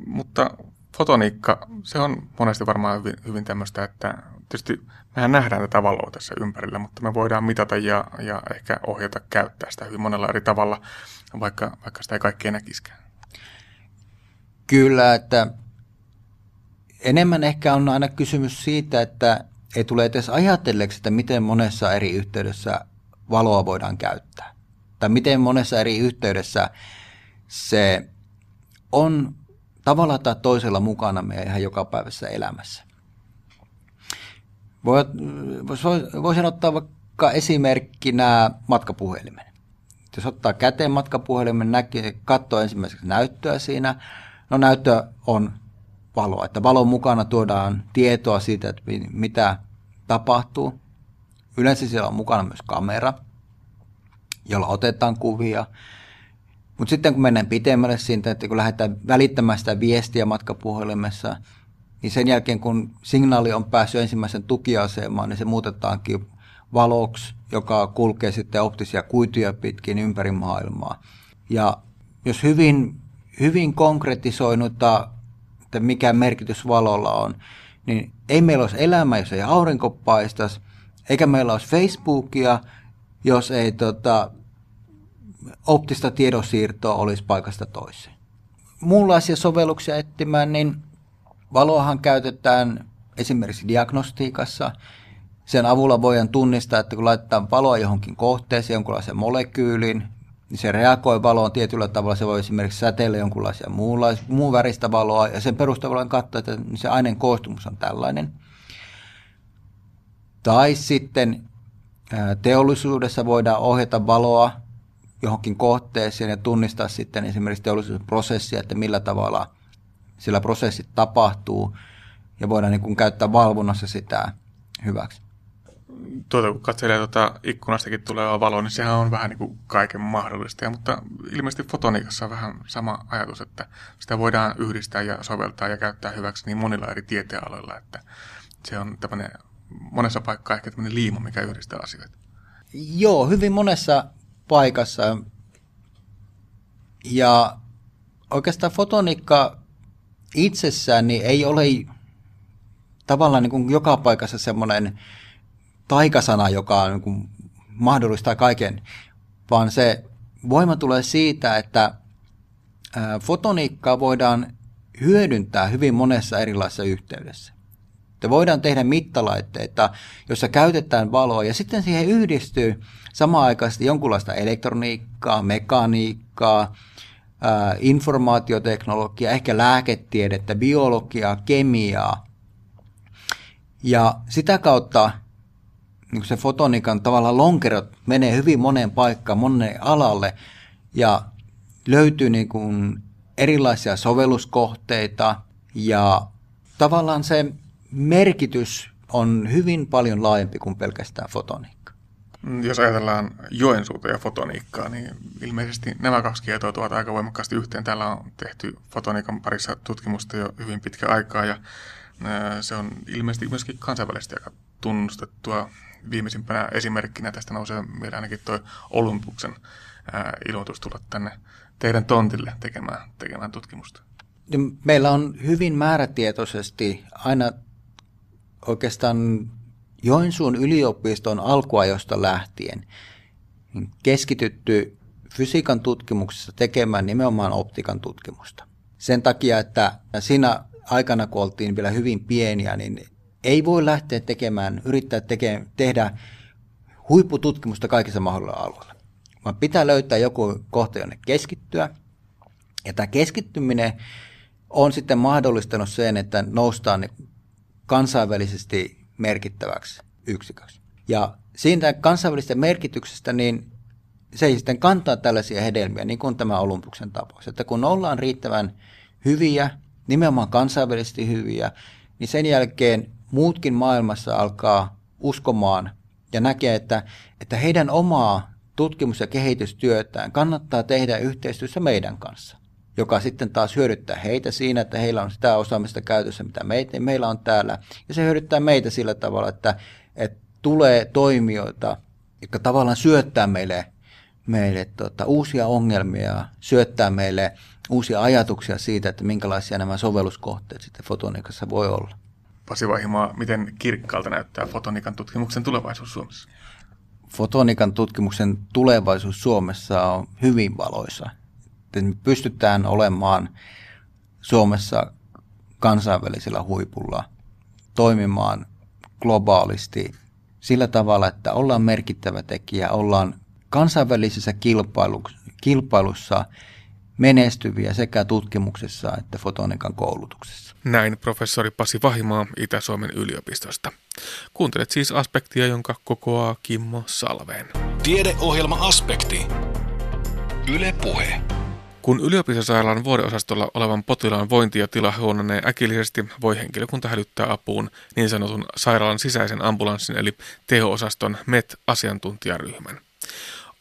Mutta fotoniikka, se on monesti varmaan hyvin, hyvin tämmöistä, että tietysti mehän nähdään tätä valoa tässä ympärillä, mutta me voidaan mitata ja, ja ehkä ohjata käyttää sitä hyvin monella eri tavalla, vaikka, vaikka sitä ei kaikkea näkiskään. Kyllä, että enemmän ehkä on aina kysymys siitä, että ei tule edes ajatelleeksi, että miten monessa eri yhteydessä valoa voidaan käyttää. Tai miten monessa eri yhteydessä se on tavalla tai toisella mukana meidän ihan jokapäiväisessä elämässä. Voisin ottaa vaikka esimerkkinä matkapuhelimen. Jos ottaa käteen matkapuhelimen, näkee, katsoo ensimmäiseksi näyttöä siinä. No näyttö on valoa, että valon mukana tuodaan tietoa siitä, että mitä tapahtuu. Yleensä siellä on mukana myös kamera, jolla otetaan kuvia. Mutta sitten kun mennään pitemmälle siitä, että kun lähdetään välittämään sitä viestiä matkapuhelimessa, niin sen jälkeen kun signaali on päässyt ensimmäisen tukiasemaan, niin se muutetaankin valoksi, joka kulkee sitten optisia kuituja pitkin ympäri maailmaa. Ja jos hyvin, hyvin konkretisoinuta, että mikä merkitys valolla on, niin ei meillä olisi elämä, jos ei aurinko paistaisi, eikä meillä olisi Facebookia, jos ei tota, optista tiedonsiirtoa olisi paikasta toiseen. Muunlaisia sovelluksia etsimään, niin valoahan käytetään esimerkiksi diagnostiikassa. Sen avulla voidaan tunnistaa, että kun laitetaan valoa johonkin kohteeseen, jonkunlaiseen molekyyliin, niin se reagoi valoon tietyllä tavalla. Se voi esimerkiksi säteillä jonkunlaisia muun väristä valoa, ja sen perusteella katsoa, että se aineen koostumus on tällainen. Tai sitten teollisuudessa voidaan ohjata valoa johonkin kohteeseen ja tunnistaa sitten esimerkiksi teollisuusprosessia, että millä tavalla sillä prosessit tapahtuu ja voidaan niin kuin käyttää valvonnassa sitä hyväksi. Tuota, kun katselee tuota ikkunastakin tulevaa valoa, niin sehän on vähän niin kuin kaiken mahdollista. Ja, mutta ilmeisesti fotoniikassa on vähän sama ajatus, että sitä voidaan yhdistää ja soveltaa ja käyttää hyväksi niin monilla eri tieteenaloilla, että se on tämmöinen monessa paikkaa ehkä tämmöinen liima, mikä yhdistää asioita. Joo, hyvin monessa paikassa. Ja oikeastaan fotoniikka itsessään niin ei ole tavallaan niin kuin joka paikassa semmoinen taikasana, joka niin kuin mahdollistaa kaiken, vaan se voima tulee siitä, että fotoniikkaa voidaan hyödyntää hyvin monessa erilaisessa yhteydessä. Että voidaan tehdä mittalaitteita, joissa käytetään valoa ja sitten siihen yhdistyy samaan aikaan jonkunlaista elektroniikkaa, mekaniikkaa, informaatioteknologiaa, ehkä lääketiedettä, biologiaa, kemiaa. Ja sitä kautta niin se fotonikan tavalla lonkerot menee hyvin moneen paikkaan, moneen alalle ja löytyy niin kuin erilaisia sovelluskohteita ja tavallaan se merkitys on hyvin paljon laajempi kuin pelkästään fotoniikka. Jos ajatellaan Joensuuta ja fotoniikkaa, niin ilmeisesti nämä kaksi tietoa tuovat aika voimakkaasti yhteen. Täällä on tehty fotoniikan parissa tutkimusta jo hyvin pitkä aikaa ja se on ilmeisesti myöskin kansainvälisesti aika tunnustettua. Viimeisimpänä esimerkkinä tästä nousee meillä ainakin tuo Olympuksen ilmoitus tulla tänne teidän tontille tekemään, tekemään tutkimusta. Meillä on hyvin määrätietoisesti aina oikeastaan Joensuun yliopiston alkuajosta lähtien niin keskitytty fysiikan tutkimuksessa tekemään nimenomaan optikan tutkimusta. Sen takia, että siinä aikana, kun oltiin vielä hyvin pieniä, niin ei voi lähteä tekemään, yrittää teke, tehdä huippututkimusta kaikissa mahdollisilla alueilla. Vaan pitää löytää joku kohta, jonne keskittyä. Ja tämä keskittyminen on sitten mahdollistanut sen, että noustaan kansainvälisesti merkittäväksi yksiköksi. Ja siitä kansainvälisestä merkityksestä, niin se ei sitten kantaa tällaisia hedelmiä, niin kuin tämä Olympuksen tapaus. Että kun ollaan riittävän hyviä, nimenomaan kansainvälisesti hyviä, niin sen jälkeen muutkin maailmassa alkaa uskomaan ja näkee, että, että heidän omaa tutkimus- ja kehitystyötään kannattaa tehdä yhteistyössä meidän kanssa joka sitten taas hyödyttää heitä siinä, että heillä on sitä osaamista käytössä, mitä meitä, meillä on täällä. Ja se hyödyttää meitä sillä tavalla, että, että tulee toimijoita, jotka tavallaan syöttää meille meille tota, uusia ongelmia, syöttää meille uusia ajatuksia siitä, että minkälaisia nämä sovelluskohteet sitten fotonikassa voi olla. Pasi Vahimaa, miten kirkkaalta näyttää fotonikan tutkimuksen tulevaisuus Suomessa? Fotonikan tutkimuksen tulevaisuus Suomessa on hyvin valoisa. Me pystytään olemaan Suomessa kansainvälisellä huipulla toimimaan globaalisti sillä tavalla, että ollaan merkittävä tekijä, ollaan kansainvälisessä kilpailussa menestyviä sekä tutkimuksessa että fotonikan koulutuksessa. Näin professori Pasi Vahimaa Itä-Suomen yliopistosta. Kuuntelet siis aspektia, jonka kokoaa Kimmo Salveen. Tiedeohjelma Aspekti. Yle Puhe. Kun yliopistosairaalan vuodeosastolla olevan potilaan vointi ja tila huononee äkillisesti, voi henkilökunta hälyttää apuun niin sanotun sairaalan sisäisen ambulanssin eli teho-osaston MET-asiantuntijaryhmän.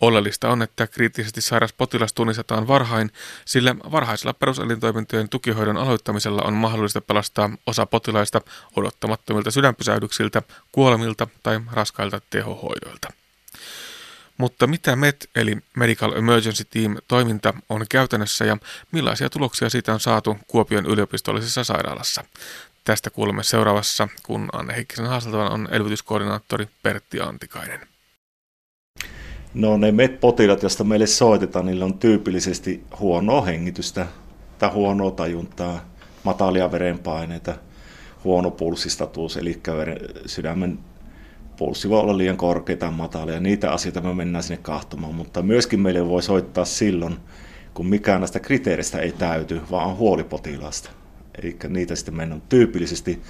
Oleellista on, että kriittisesti sairas potilas tunnistetaan varhain, sillä varhaisella peruselintoimintojen tukihoidon aloittamisella on mahdollista pelastaa osa potilaista odottamattomilta sydänpysähdyksiltä, kuolemilta tai raskailta tehohoidoilta. Mutta mitä MET eli Medical Emergency Team toiminta on käytännössä ja millaisia tuloksia siitä on saatu Kuopion yliopistollisessa sairaalassa? Tästä kuulemme seuraavassa, kun Anne Heikkisen haastattavana on elvytyskoordinaattori Pertti Antikainen. No ne MET-potilaat, joista meille soitetaan, niillä on tyypillisesti huonoa hengitystä tai huonoa tajuntaa, matalia verenpaineita, huono pulssistatus, eli sydämen pulssi voi olla liian korkea tai matala, ja niitä asioita me mennään sinne kahtomaan, mutta myöskin meille voi soittaa silloin, kun mikään näistä kriteereistä ei täyty, vaan on huoli potilaasta. Eli niitä sitten mennään tyypillisesti.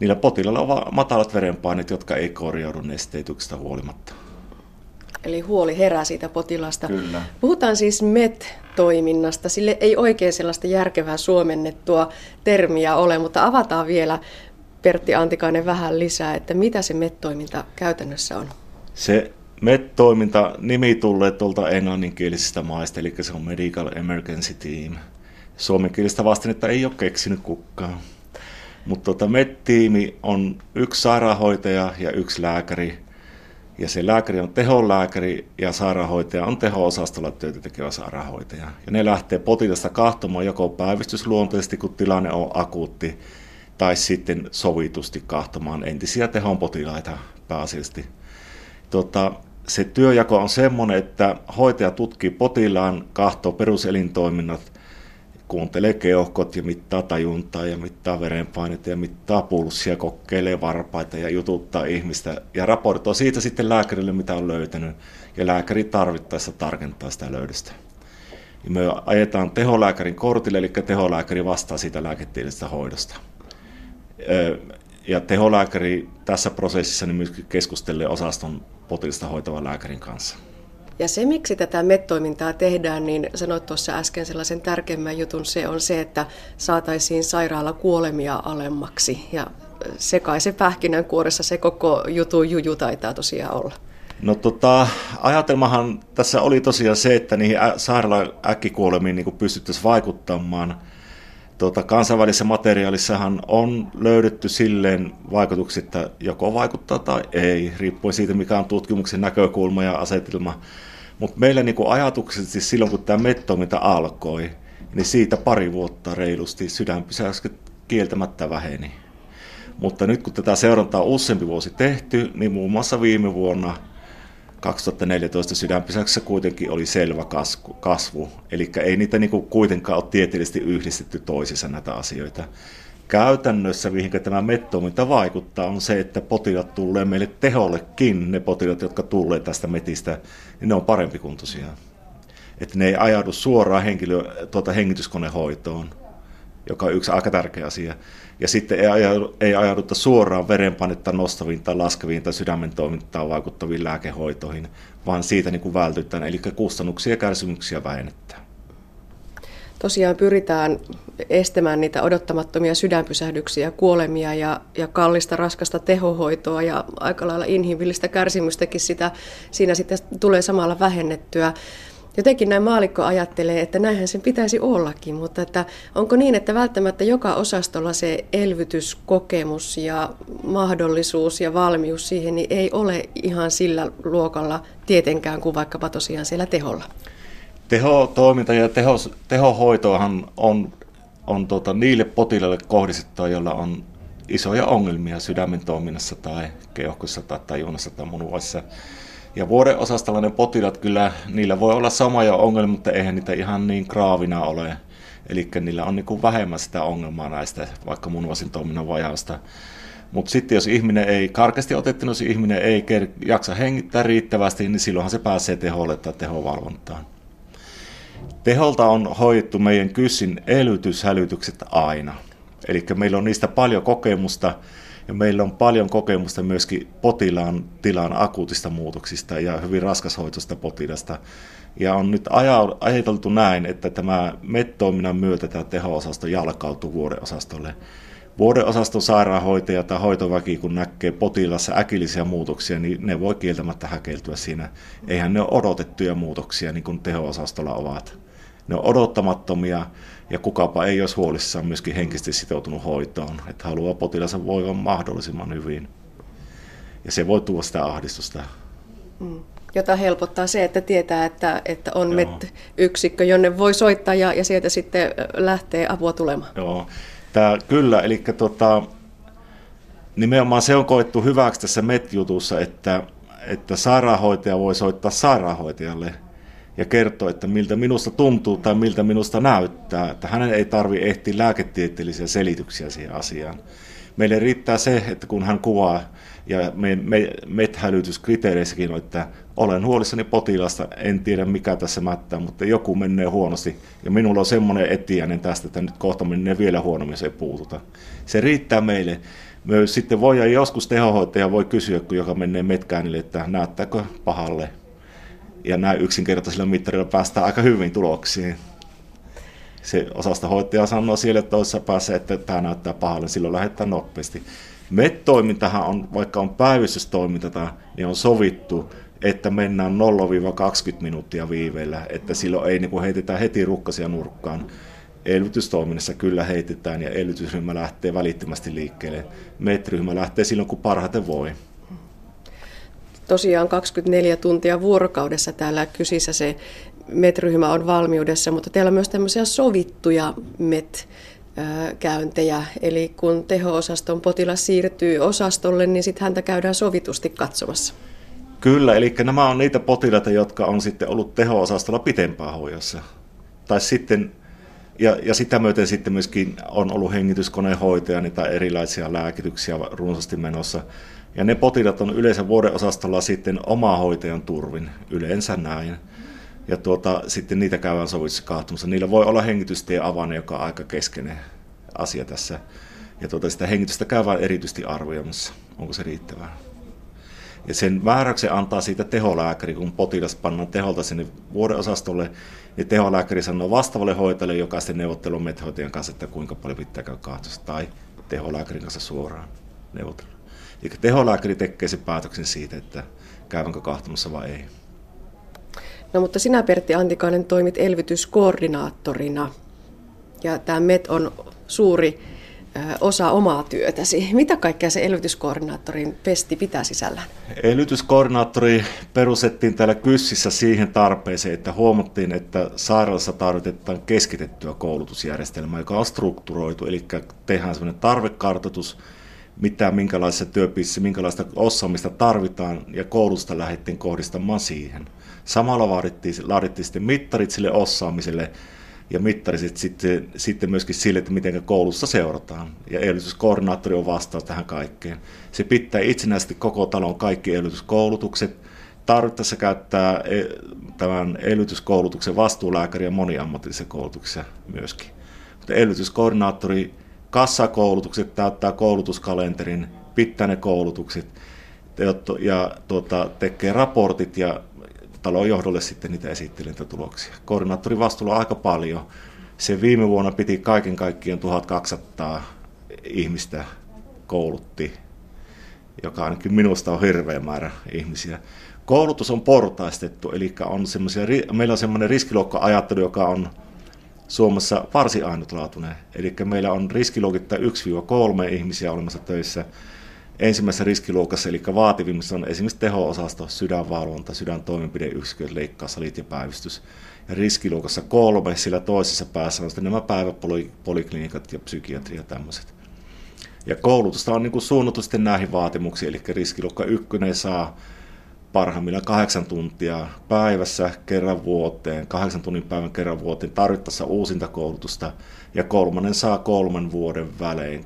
Niillä potilailla on matalat verenpaineet, jotka ei korjaudu nesteytyksestä huolimatta. Eli huoli herää siitä potilasta. Kyllä. Puhutaan siis MET-toiminnasta. Sille ei oikein sellaista järkevää suomennettua termiä ole, mutta avataan vielä Pertti Antikainen vähän lisää, että mitä se MET-toiminta käytännössä on? Se MET-toiminta nimi tulee tuolta englanninkielisistä maista, eli se on Medical Emergency Team. Suomenkielistä että ei ole keksinyt kukaan. Mutta tota MET-tiimi on yksi sairaanhoitaja ja yksi lääkäri. Ja se lääkäri on teholääkäri ja sairaanhoitaja on teho-osastolla työtä tekevä sairaanhoitaja. Ja ne lähtee potilasta kahtomaan joko päivystysluonteisesti, kun tilanne on akuutti, tai sitten sovitusti kahtomaan entisiä tehon potilaita pääasiallisesti. Tota, se työjako on sellainen, että hoitaja tutkii potilaan, kahtoo peruselintoiminnat, kuuntelee keuhkot ja mittaa tajuntaa ja mittaa verenpainetta ja mittaa pulssia, kokeilee varpaita ja jututtaa ihmistä ja raportoi siitä sitten lääkärille, mitä on löytänyt. Ja lääkäri tarvittaessa tarkentaa sitä löydöstä. Ja me ajetaan teholääkärin kortille, eli teholääkäri vastaa siitä lääketieteellisestä hoidosta ja teholääkäri tässä prosessissa niin myöskin keskustelee osaston potilasta hoitavan lääkärin kanssa. Ja se, miksi tätä MET-toimintaa tehdään, niin sanoit tuossa äsken sellaisen tärkeimmän jutun, se on se, että saataisiin sairaala kuolemia alemmaksi. Ja se kai se pähkinänkuoressa se koko jutu juju taitaa tosiaan olla. No tota, ajatelmahan tässä oli tosiaan se, että niihin sairaalan äkkikuolemiin niin pystyttäisiin vaikuttamaan – tuota, kansainvälisessä materiaalissahan on löydetty silleen vaikutuksia, että joko vaikuttaa tai ei, riippuen siitä, mikä on tutkimuksen näkökulma ja asetelma. Mutta meillä niin ajatuksisesti silloin, kun tämä mettoiminta alkoi, niin siitä pari vuotta reilusti sydänpysäykset kieltämättä väheni. Mutta nyt kun tätä seurantaa on useampi vuosi tehty, niin muun muassa viime vuonna – 2014 sydänpysäyksessä kuitenkin oli selvä kasvu, eli ei niitä niin kuin kuitenkaan ole tieteellisesti yhdistetty toisissa näitä asioita. Käytännössä, mihin tämä mettoiminta vaikuttaa, on se, että potilaat tulee meille tehollekin, ne potilaat, jotka tulee tästä metistä, niin ne on parempi kuntoisia. Että ne ei ajaudu suoraan henkilö, tuota hengityskonehoitoon, joka on yksi aika tärkeä asia ja sitten ei, ajaudu, ei ajauduta suoraan verenpainetta nostaviin tai laskeviin tai sydämen toimintaan vaikuttaviin lääkehoitoihin, vaan siitä niin kuin vältytään, eli kustannuksia ja kärsimyksiä vähennetään. Tosiaan pyritään estämään niitä odottamattomia sydänpysähdyksiä, kuolemia ja, ja kallista, raskasta tehohoitoa ja aika lailla inhimillistä kärsimystäkin sitä, siinä sitten tulee samalla vähennettyä. Jotenkin näin maalikko ajattelee, että näinhän sen pitäisi ollakin, mutta että onko niin, että välttämättä joka osastolla se elvytyskokemus ja mahdollisuus ja valmius siihen niin ei ole ihan sillä luokalla tietenkään kuin vaikkapa tosiaan siellä teholla? Tehotoiminta ja teho, tehohoitoahan on, on tota, niille potilaille kohdistettua, joilla on isoja ongelmia sydämen toiminnassa tai keuhkossa tai tajunnassa tai munuaisessa. Ja vuodeosastolla ne potilaat kyllä, niillä voi olla samoja ongelmia, mutta eihän niitä ihan niin kraavina ole. Eli niillä on niin vähemmän sitä ongelmaa näistä, vaikka munuaisin toiminnan vajausta. Mutta sitten jos ihminen ei, karkeasti otettuna, jos ihminen ei jaksa hengittää riittävästi, niin silloinhan se pääsee teholle tai tehovalvontaan. Teholta on hoidettu meidän kyssin elytyshälytykset aina. Eli meillä on niistä paljon kokemusta ja meillä on paljon kokemusta myöskin potilaan tilan akuutista muutoksista ja hyvin raskashoitoista potilasta. Ja on nyt ajateltu näin, että tämä MET-toiminnan myötä tämä teho-osasto jalkautuu vuodeosastolle. Vuodeosaston sairaanhoitaja tai hoitoväki, kun näkee potilassa äkillisiä muutoksia, niin ne voi kieltämättä häkeltyä siinä. Eihän ne ole odotettuja muutoksia, niin kuin teho-osastolla ovat. Ne on odottamattomia ja kukapa ei olisi huolissaan myöskin henkisesti sitoutunut hoitoon, että haluaa potilansa voivan mahdollisimman hyvin. Ja se voi tuoda sitä ahdistusta. Mm. Jota helpottaa se, että tietää, että, että on MET-yksikkö, jonne voi soittaa ja, ja sieltä sitten lähtee apua tulemaan. Joo, Tää, kyllä, eli tota, nimenomaan se on koettu hyväksi tässä MET-jutussa, että, että sairaanhoitaja voi soittaa sairaanhoitajalle – ja kertoo, että miltä minusta tuntuu tai miltä minusta näyttää, että hänen ei tarvi ehtiä lääketieteellisiä selityksiä siihen asiaan. Meille riittää se, että kun hän kuvaa, ja me, me, MET-hälytyskriteereissäkin on, että olen huolissani potilasta, en tiedä mikä tässä mättää, mutta joku menee huonosti, ja minulla on semmoinen etiäinen tästä, että nyt kohta menee vielä huonommin, se ei puututa. Se riittää meille. Myös sitten voi, joskus tehohoitaja voi kysyä, kun joka menee metkäänille, että näyttääkö pahalle, ja näin yksinkertaisilla mittarilla päästään aika hyvin tuloksiin. Se osastohoitaja sanoo siellä toisessa päässä, että tämä näyttää pahalle, silloin lähdetään nopeasti. MET-toimintahan on, vaikka on päivystystoiminta, niin on sovittu, että mennään 0-20 minuuttia viiveellä, että silloin ei niin heitetä heti rukkasia nurkkaan. Elvytystoiminnassa kyllä heitetään ja elvytysryhmä lähtee välittömästi liikkeelle. MET-ryhmä lähtee silloin, kun parhaiten voi tosiaan 24 tuntia vuorokaudessa täällä kysissä se MET-ryhmä on valmiudessa, mutta teillä on myös tämmöisiä sovittuja MET käyntejä, eli kun teho-osaston potilas siirtyy osastolle, niin sitten häntä käydään sovitusti katsomassa. Kyllä, eli nämä on niitä potilaita, jotka on sitten ollut teho-osastolla pitempään hoidossa. Tai sitten, ja, ja sitä myöten sitten myöskin on ollut hengityskonehoitaja tai erilaisia lääkityksiä runsaasti menossa. Ja ne potilaat on yleensä vuodeosastolla sitten oma hoitajan turvin, yleensä näin. Ja tuota, sitten niitä käydään sovitussa kahtumassa. Niillä voi olla hengitystie avane, joka on aika keskeinen asia tässä. Ja tuota, sitä hengitystä käydään erityisesti arvioimassa, onko se riittävää. Ja sen määräyksen antaa siitä teholääkäri, kun potilas pannaan teholta sinne vuodeosastolle, niin teholääkäri sanoo vastaavalle hoitajalle, joka sitten methoitajan kanssa, että kuinka paljon pitää käydä kahtossa, tai teholääkärin kanssa suoraan neuvotella. Eli teholääkäri tekee sen päätöksen siitä, että käyvänkö kahtumassa vai ei. No mutta sinä Pertti Antikainen toimit elvytyskoordinaattorina ja tämä MET on suuri osa omaa työtäsi. Mitä kaikkea se elvytyskoordinaattorin pesti pitää sisällään? Elvytyskoordinaattori perustettiin täällä Kyssissä siihen tarpeeseen, että huomattiin, että sairaalassa tarvitaan keskitettyä koulutusjärjestelmää, joka on strukturoitu, eli tehdään sellainen tarvekartoitus, mitä, minkälaisessa työpiirissä, minkälaista osaamista tarvitaan, ja koulutusta lähdettiin kohdistamaan siihen. Samalla laadittiin, laadittiin sitten mittarit sille osaamiselle, ja mittarit sitten, sitten myöskin sille, että miten koulussa seurataan. Ja elvytyskoordinaattori on vastaus tähän kaikkeen. Se pitää itsenäisesti koko talon kaikki elvytyskoulutukset, tarvittaessa käyttää e, tämän elvytyskoulutuksen vastuulääkäriä moniammatillisen koulutuksen myöskin. Mutta elvytyskoordinaattori kassakoulutukset täyttää koulutuskalenterin, pitää ne koulutukset ja tuota, tekee raportit ja talon johdolle sitten niitä tuloksia. Koordinaattorin vastuulla on aika paljon. Se viime vuonna piti kaiken kaikkiaan 1200 ihmistä koulutti, joka ainakin minusta on hirveä määrä ihmisiä. Koulutus on portaistettu, eli on meillä on semmoinen riskiluokka-ajattelu, joka on Suomessa varsin ainutlaatuinen. Eli meillä on riskiluokittaa 1-3 ihmisiä olemassa töissä. Ensimmäisessä riskiluokassa, eli vaativimmassa on esimerkiksi teho-osasto, sydänvalvonta, sydäntoimenpideyksiköt, leikkaussalit ja päivystys. Ja riskiluokassa kolme, sillä toisessa päässä on sitten nämä päiväpoliklinikat ja psykiatria ja tämmöiset. Ja koulutusta on niin kuin suunnattu sitten näihin vaatimuksiin, eli riskiluokka ykkönen saa parhaimmillaan kahdeksan tuntia päivässä kerran vuoteen, kahdeksan tunnin päivän kerran vuoteen tarvittaessa uusinta koulutusta, ja kolmannen saa kolmen vuoden välein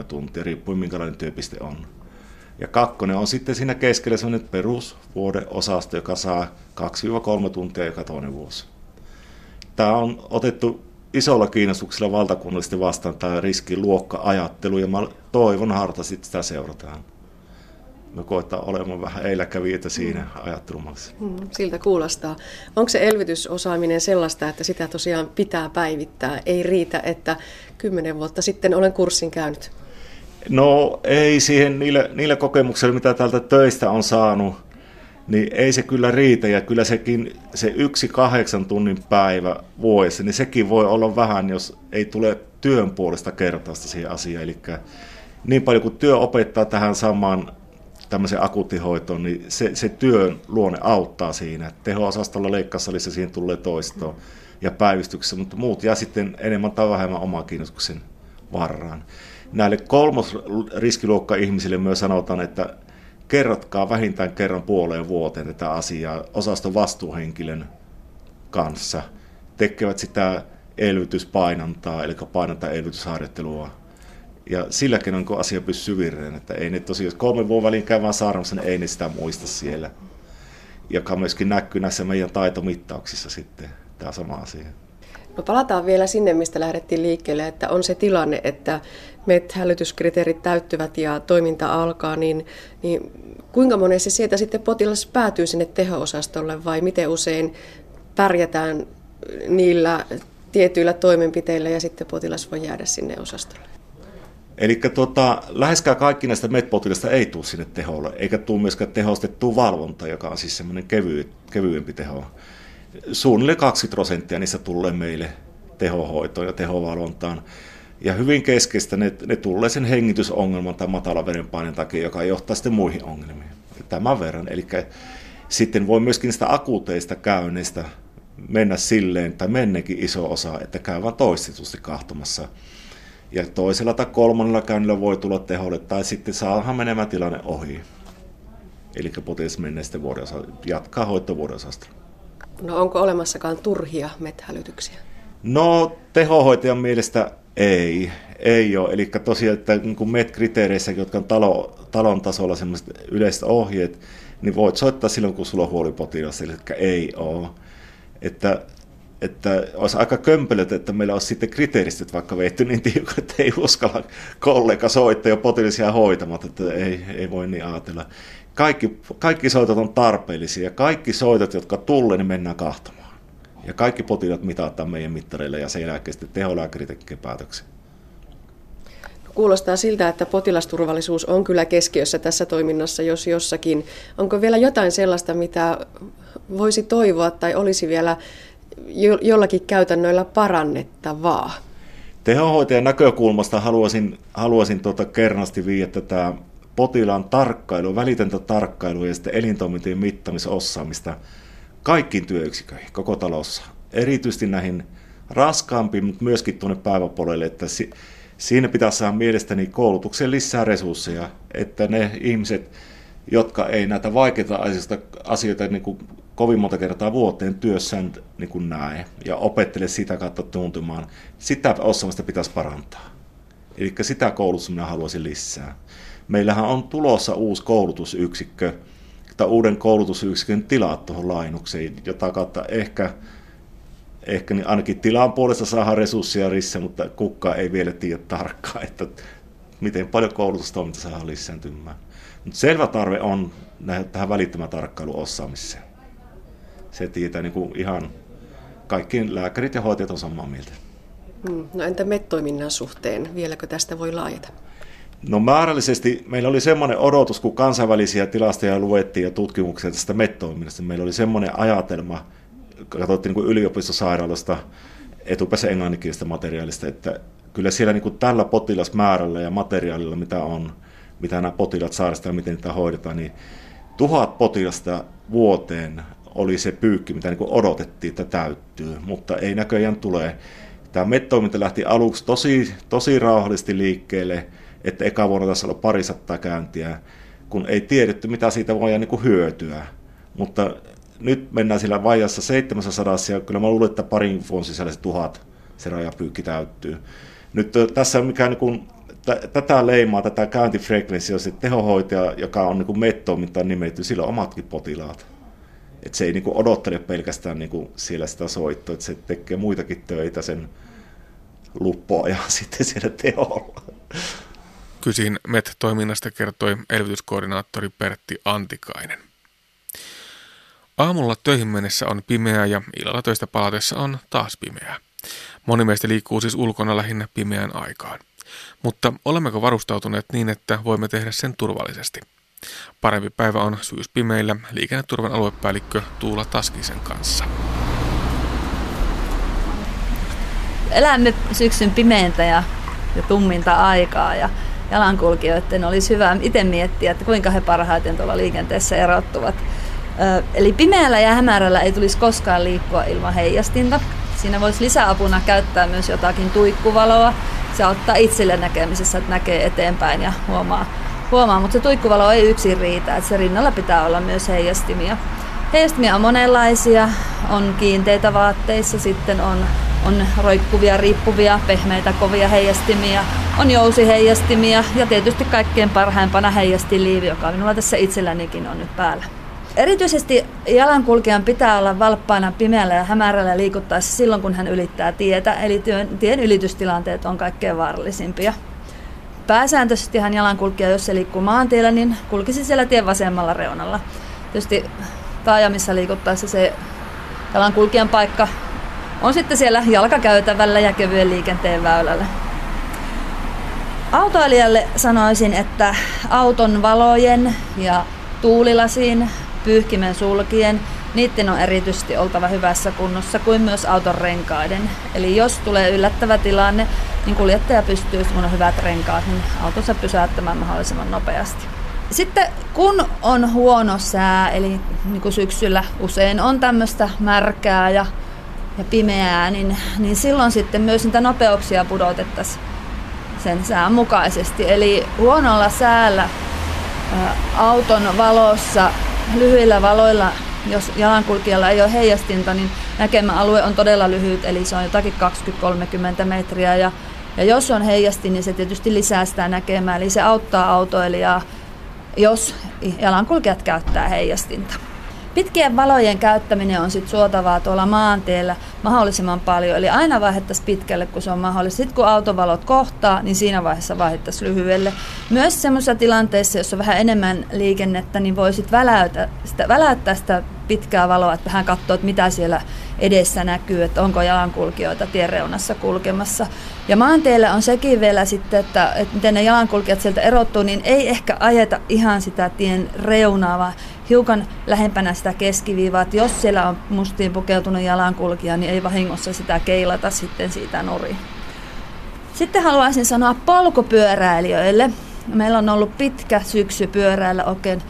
2-3 tuntia, riippuen minkälainen työpiste on. Ja kakkonen on sitten siinä keskellä sellainen perusvuodeosasto, joka saa 2-3 tuntia joka toinen vuosi. Tämä on otettu isolla kiinnostuksella valtakunnallisesti vastaan tämä riskiluokka-ajattelu, ja mä toivon hartaasti, että sitä seurataan me koettaa olemaan vähän eiläkävijöitä siinä mm. ajattelumallissa. Mm, siltä kuulostaa. Onko se elvytysosaaminen sellaista, että sitä tosiaan pitää päivittää? Ei riitä, että kymmenen vuotta sitten olen kurssin käynyt. No ei siihen niillä, niillä kokemuksilla, mitä täältä töistä on saanut, niin ei se kyllä riitä. Ja kyllä sekin, se yksi kahdeksan tunnin päivä vuodessa, niin sekin voi olla vähän, jos ei tule työn puolesta kertausta siihen asiaan. Eli niin paljon kuin työ opettaa tähän samaan tämmöisen akuuttihoitoon, niin se, se työn luonne auttaa siinä. Teho-osastolla leikkaussalissa siihen tulee toistoa ja päivystyksessä, mutta muut jää sitten enemmän tai vähemmän oman kiinnostuksen varraan. Näille kolmos riskiluokka ihmisille myös sanotaan, että kerrotkaa vähintään kerran puoleen vuoteen tätä asiaa osaston vastuuhenkilön kanssa. Tekevät sitä elvytyspainantaa, eli painantaa elvytysharjoittelua ja silläkin on, kun asia pysyy virreen, että ei ne tosiaan, jos kolmen vuoden väliin vaan saarnamassa, niin ei ne sitä muista siellä. Joka myöskin näkyy näissä meidän taitomittauksissa sitten, tämä sama asia. No palataan vielä sinne, mistä lähdettiin liikkeelle, että on se tilanne, että MET-hälytyskriteerit täyttyvät ja toiminta alkaa, niin, niin kuinka monesti sieltä sitten potilas päätyy sinne teho-osastolle vai miten usein pärjätään niillä tietyillä toimenpiteillä ja sitten potilas voi jäädä sinne osastolle? Eli tota, läheskään kaikki näistä MET-potilasta ei tule sinne teholle, eikä tule myöskään tehostettua valvonta, joka on siis semmoinen kevy, kevyempi teho. Suunnilleen 20 prosenttia niistä tulee meille tehohoitoon ja tehovalvontaan. Ja hyvin keskeistä ne, ne tulee sen hengitysongelman tai matalan verenpaineen takia, joka johtaa sitten muihin ongelmiin. Tämän verran. Eli sitten voi myöskin sitä akuuteista käynneistä mennä silleen, tai mennekin iso osa, että käy vain toistetusti kahtomassa ja toisella tai kolmannella käynnillä voi tulla teholle, tai sitten saadaan menemään tilanne ohi. Eli potilas menee sitten vuodeosa, jatkaa hoitovuodeosastalla. No onko olemassakaan turhia methälytyksiä? No tehohoitajan mielestä ei, ei ole. Eli tosiaan, että niin MET-kriteereissä, jotka on talo, talon tasolla sellaiset yleiset ohjeet, niin voit soittaa silloin, kun sulla on huoli potilas, eli ei ole. Että että olisi aika kömpelöt, että meillä olisi sitten kriteeristöt vaikka veitty niin tiukat, että ei uskalla kollega soittaa jo potilisia hoitamat, että ei, ei voi niin ajatella. Kaikki, kaikki soitot on tarpeellisia. Kaikki soitot, jotka tulee, niin mennään kahtamaan. Ja kaikki potilaat mitataan meidän mittareilla ja sen jälkeen sitten teholääkäri tekee päätöksen. Kuulostaa siltä, että potilasturvallisuus on kyllä keskiössä tässä toiminnassa, jos jossakin. Onko vielä jotain sellaista, mitä voisi toivoa tai olisi vielä jollakin käytännöillä parannettavaa? Tehohoitajan näkökulmasta haluaisin, haluaisin tuota kernasti viiä tätä potilaan tarkkailu, välitöntä tarkkailua ja sitten elintoimintojen mittamisosaamista kaikkiin työyksiköihin koko talossa. Erityisesti näihin raskaampiin, mutta myöskin tuonne päiväpuolelle, että si- siinä pitäisi saada mielestäni koulutukseen lisää resursseja, että ne ihmiset, jotka ei näitä vaikeita asioita, asioita niin kuin kovin monta kertaa vuoteen työssään niin kuin näe ja opettele sitä kautta tuntumaan. Sitä osaamista pitäisi parantaa. Eli sitä koulutusta minä haluaisin lisää. Meillähän on tulossa uusi koulutusyksikkö, tai uuden koulutusyksikön tilat tuohon lainukseen, jota kautta ehkä, ehkä niin ainakin tilan puolesta saadaan resursseja lisää, mutta kukaan ei vielä tiedä tarkkaan, että miten paljon koulutustoiminta saadaan lisääntymään. Mutta selvä tarve on tähän välittömän tarkkailuosaamiseen se tietää niin kuin ihan kaikki lääkärit ja hoitajat on samaa mieltä. Hmm. No entä MET-toiminnan suhteen? Vieläkö tästä voi laajata? No määrällisesti meillä oli semmoinen odotus, kun kansainvälisiä tilastoja luettiin ja tutkimuksia tästä mettoiminnasta. Meillä oli semmoinen ajatelma, katsottiin niin yliopistosairaalasta etupäässä englanninkielistä materiaalista, että kyllä siellä niin kuin tällä potilasmäärällä ja materiaalilla, mitä on, mitä nämä potilaat sairastavat ja miten niitä hoidetaan, niin tuhat potilasta vuoteen oli se pyykki, mitä niin kuin odotettiin, että täyttyy, mutta ei näköjään tule. Tämä mettoiminta lähti aluksi tosi, tosi rauhallisesti liikkeelle, että eka vuonna tässä ollut parisattaa käyntiä, kun ei tiedetty, mitä siitä voidaan niin kuin hyötyä. Mutta nyt mennään sillä vajassa 700 ja kyllä mä luulen, että parin vuoden sisällä se tuhat se rajapyykki täyttyy. Nyt tässä on mikään niin kuin, tätä leimaa, tätä käyntifrekvenssia, se tehohoitaja, joka on niin mettoimintaan nimetty, sillä on omatkin potilaat. Et se ei niin odottele pelkästään niin kuin siellä sitä soittoa, että se tekee muitakin töitä sen luppoa ja *laughs* sitten siellä teholla. Kysin MET-toiminnasta kertoi elvytyskoordinaattori Pertti Antikainen. Aamulla töihin mennessä on pimeää ja illalla töistä palatessa on taas pimeää. Moni meistä liikkuu siis ulkona lähinnä pimeään aikaan. Mutta olemmeko varustautuneet niin, että voimme tehdä sen turvallisesti? Parempi päivä on syyspimeillä liikenneturvan aluepäällikkö Tuula Taskisen kanssa. Elämme syksyn pimeintä ja, ja tumminta aikaa ja jalankulkijoiden olisi hyvä itse miettiä, että kuinka he parhaiten tuolla liikenteessä erottuvat. Eli pimeällä ja hämärällä ei tulisi koskaan liikkua ilman heijastinta. Siinä voisi lisäapuna käyttää myös jotakin tuikkuvaloa. Se auttaa itselle näkemisessä, että näkee eteenpäin ja huomaa, huomaa. mutta se tuikkuvalo ei yksin riitä, että se rinnalla pitää olla myös heijastimia. Heijastimia on monenlaisia, on kiinteitä vaatteissa, sitten on, on roikkuvia, riippuvia, pehmeitä, kovia heijastimia, on jousiheijastimia ja tietysti kaikkein parhaimpana heijastiliivi, joka minulla tässä itsellänikin on nyt päällä. Erityisesti jalankulkijan pitää olla valppaana pimeällä ja hämärällä liikuttaessa silloin, kun hän ylittää tietä, eli työn, tien ylitystilanteet on kaikkein vaarallisimpia. Pääsääntöisesti hän jalankulkija, jos se liikkuu maantiellä, niin kulkisi siellä tien vasemmalla reunalla. Tietysti taajamissa liikuttaessa se jalankulkijan paikka on sitten siellä jalkakäytävällä ja kevyen liikenteen väylällä. Autoilijalle sanoisin, että auton valojen ja tuulilasin pyyhkimen sulkien, niiden on erityisesti oltava hyvässä kunnossa kuin myös auton renkaiden. Eli jos tulee yllättävä tilanne, niin kuljettaja pystyy, kun on hyvät renkaat, niin autonsa pysäyttämään mahdollisimman nopeasti. Sitten kun on huono sää, eli niin kuin syksyllä usein on tämmöistä märkää ja, ja pimeää, niin, niin silloin sitten myös niitä nopeuksia pudotettaisiin sen sään mukaisesti. Eli huonolla säällä ä, auton valossa lyhyillä valoilla, jos jalankulkijalla ei ole heijastinta, niin näkemäalue on todella lyhyt, eli se on jotakin 20-30 metriä. Ja, ja jos on heijastin, niin se tietysti lisää sitä näkemää, eli se auttaa autoilijaa, jos jalankulkijat käyttää heijastinta. Pitkien valojen käyttäminen on sitten suotavaa tuolla maanteellä mahdollisimman paljon, eli aina vaihdettaisiin pitkälle, kun se on mahdollista. Sitten kun autovalot kohtaa, niin siinä vaiheessa vaihdettaisiin lyhyelle. Myös semmoisessa tilanteessa, jossa on vähän enemmän liikennettä, niin voisit väläyttää sitä, väläyttää sitä pitkää valoa, että vähän katsoa, että mitä siellä edessä näkyy, että onko jalankulkijoita tiereunassa kulkemassa. Ja maanteellä on sekin vielä sitten, että, että miten ne jalankulkijat sieltä erottuu, niin ei ehkä ajeta ihan sitä tien reunaa, vaan hiukan lähempänä sitä keskiviivaa, että jos siellä on mustiin pukeutunut jalankulkija, niin ei vahingossa sitä keilata sitten siitä nuri. Sitten haluaisin sanoa polkupyöräilijöille. Meillä on ollut pitkä syksy pyöräillä oikein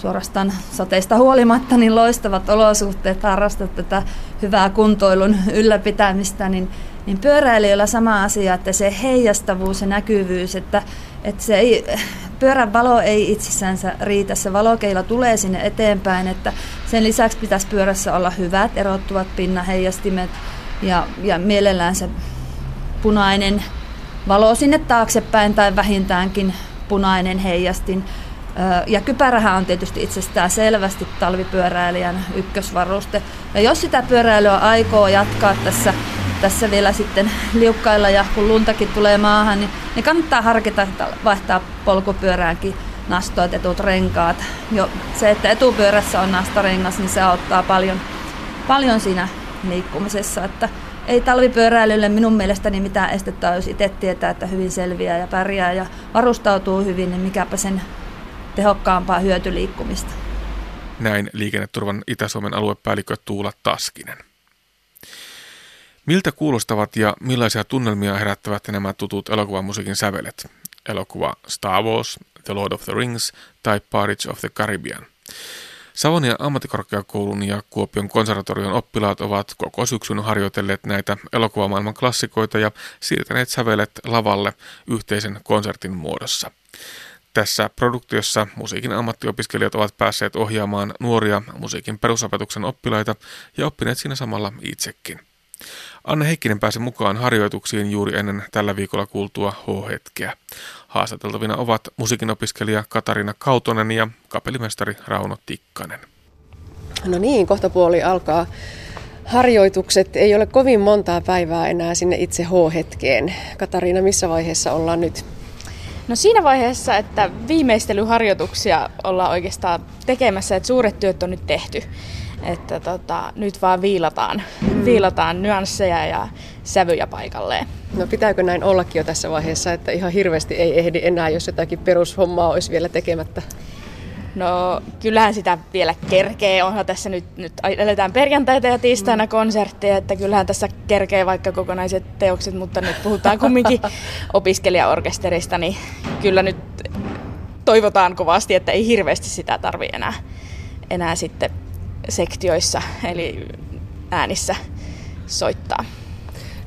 suorastaan sateista huolimatta niin loistavat olosuhteet harrastaa tätä hyvää kuntoilun ylläpitämistä, niin, niin pyöräilijöillä sama asia, että se heijastavuus ja näkyvyys, että, että se ei, pyörän valo ei itsessänsä riitä, se valokeila tulee sinne eteenpäin, että sen lisäksi pitäisi pyörässä olla hyvät erottuvat pinnaheijastimet ja, ja mielellään se punainen valo sinne taaksepäin tai vähintäänkin punainen heijastin. Ja kypärähän on tietysti itsestään selvästi talvipyöräilijän ykkösvaruste. Ja jos sitä pyöräilyä aikoo jatkaa tässä tässä vielä sitten liukkailla ja kun luntakin tulee maahan, niin, niin kannattaa harkita vaihtaa polkupyöräänkin nastoitetut renkaat. Jo se, että etupyörässä on nastarengas, niin se auttaa paljon, paljon siinä liikkumisessa. Että ei talvipyöräilylle minun mielestäni mitään estettä, jos itse tietää, että hyvin selviää ja pärjää ja varustautuu hyvin, niin mikäpä sen tehokkaampaa hyötyliikkumista. Näin liikenneturvan Itä-Suomen aluepäällikkö Tuula Taskinen. Miltä kuulostavat ja millaisia tunnelmia herättävät nämä tutut elokuvamusiikin sävelet? Elokuva Star Wars, The Lord of the Rings tai Pirates of the Caribbean. Savonia ammattikorkeakoulun ja Kuopion konservatorion oppilaat ovat koko syksyn harjoitelleet näitä elokuvamaailman klassikoita ja siirtäneet sävelet lavalle yhteisen konsertin muodossa. Tässä produktiossa musiikin ammattiopiskelijat ovat päässeet ohjaamaan nuoria musiikin perusopetuksen oppilaita ja oppineet siinä samalla itsekin. Anne Heikkinen pääsi mukaan harjoituksiin juuri ennen tällä viikolla kuultua H-hetkeä. Haastateltavina ovat musiikinopiskelija Katarina Kautonen ja kapellimestari Rauno Tikkanen. No niin, kohta puoli alkaa harjoitukset. Ei ole kovin montaa päivää enää sinne itse H-hetkeen. Katariina, missä vaiheessa ollaan nyt? No siinä vaiheessa, että viimeistelyharjoituksia ollaan oikeastaan tekemässä, että suuret työt on nyt tehty. Että tota, nyt vaan viilataan, mm. viilataan nyansseja ja sävyjä paikalleen. No pitääkö näin ollakin jo tässä vaiheessa, että ihan hirveästi ei ehdi enää, jos jotakin perushommaa olisi vielä tekemättä? No kyllähän sitä vielä kerkee. Onhan tässä nyt, nyt eletään perjantaita ja tiistaina mm. konsertteja, että kyllähän tässä kerkee vaikka kokonaiset teokset, mutta nyt puhutaan kumminkin *laughs* opiskelijaorkesterista, niin kyllä nyt toivotaan kovasti, että ei hirveästi sitä tarvi enää, enää sitten sektioissa, eli äänissä soittaa.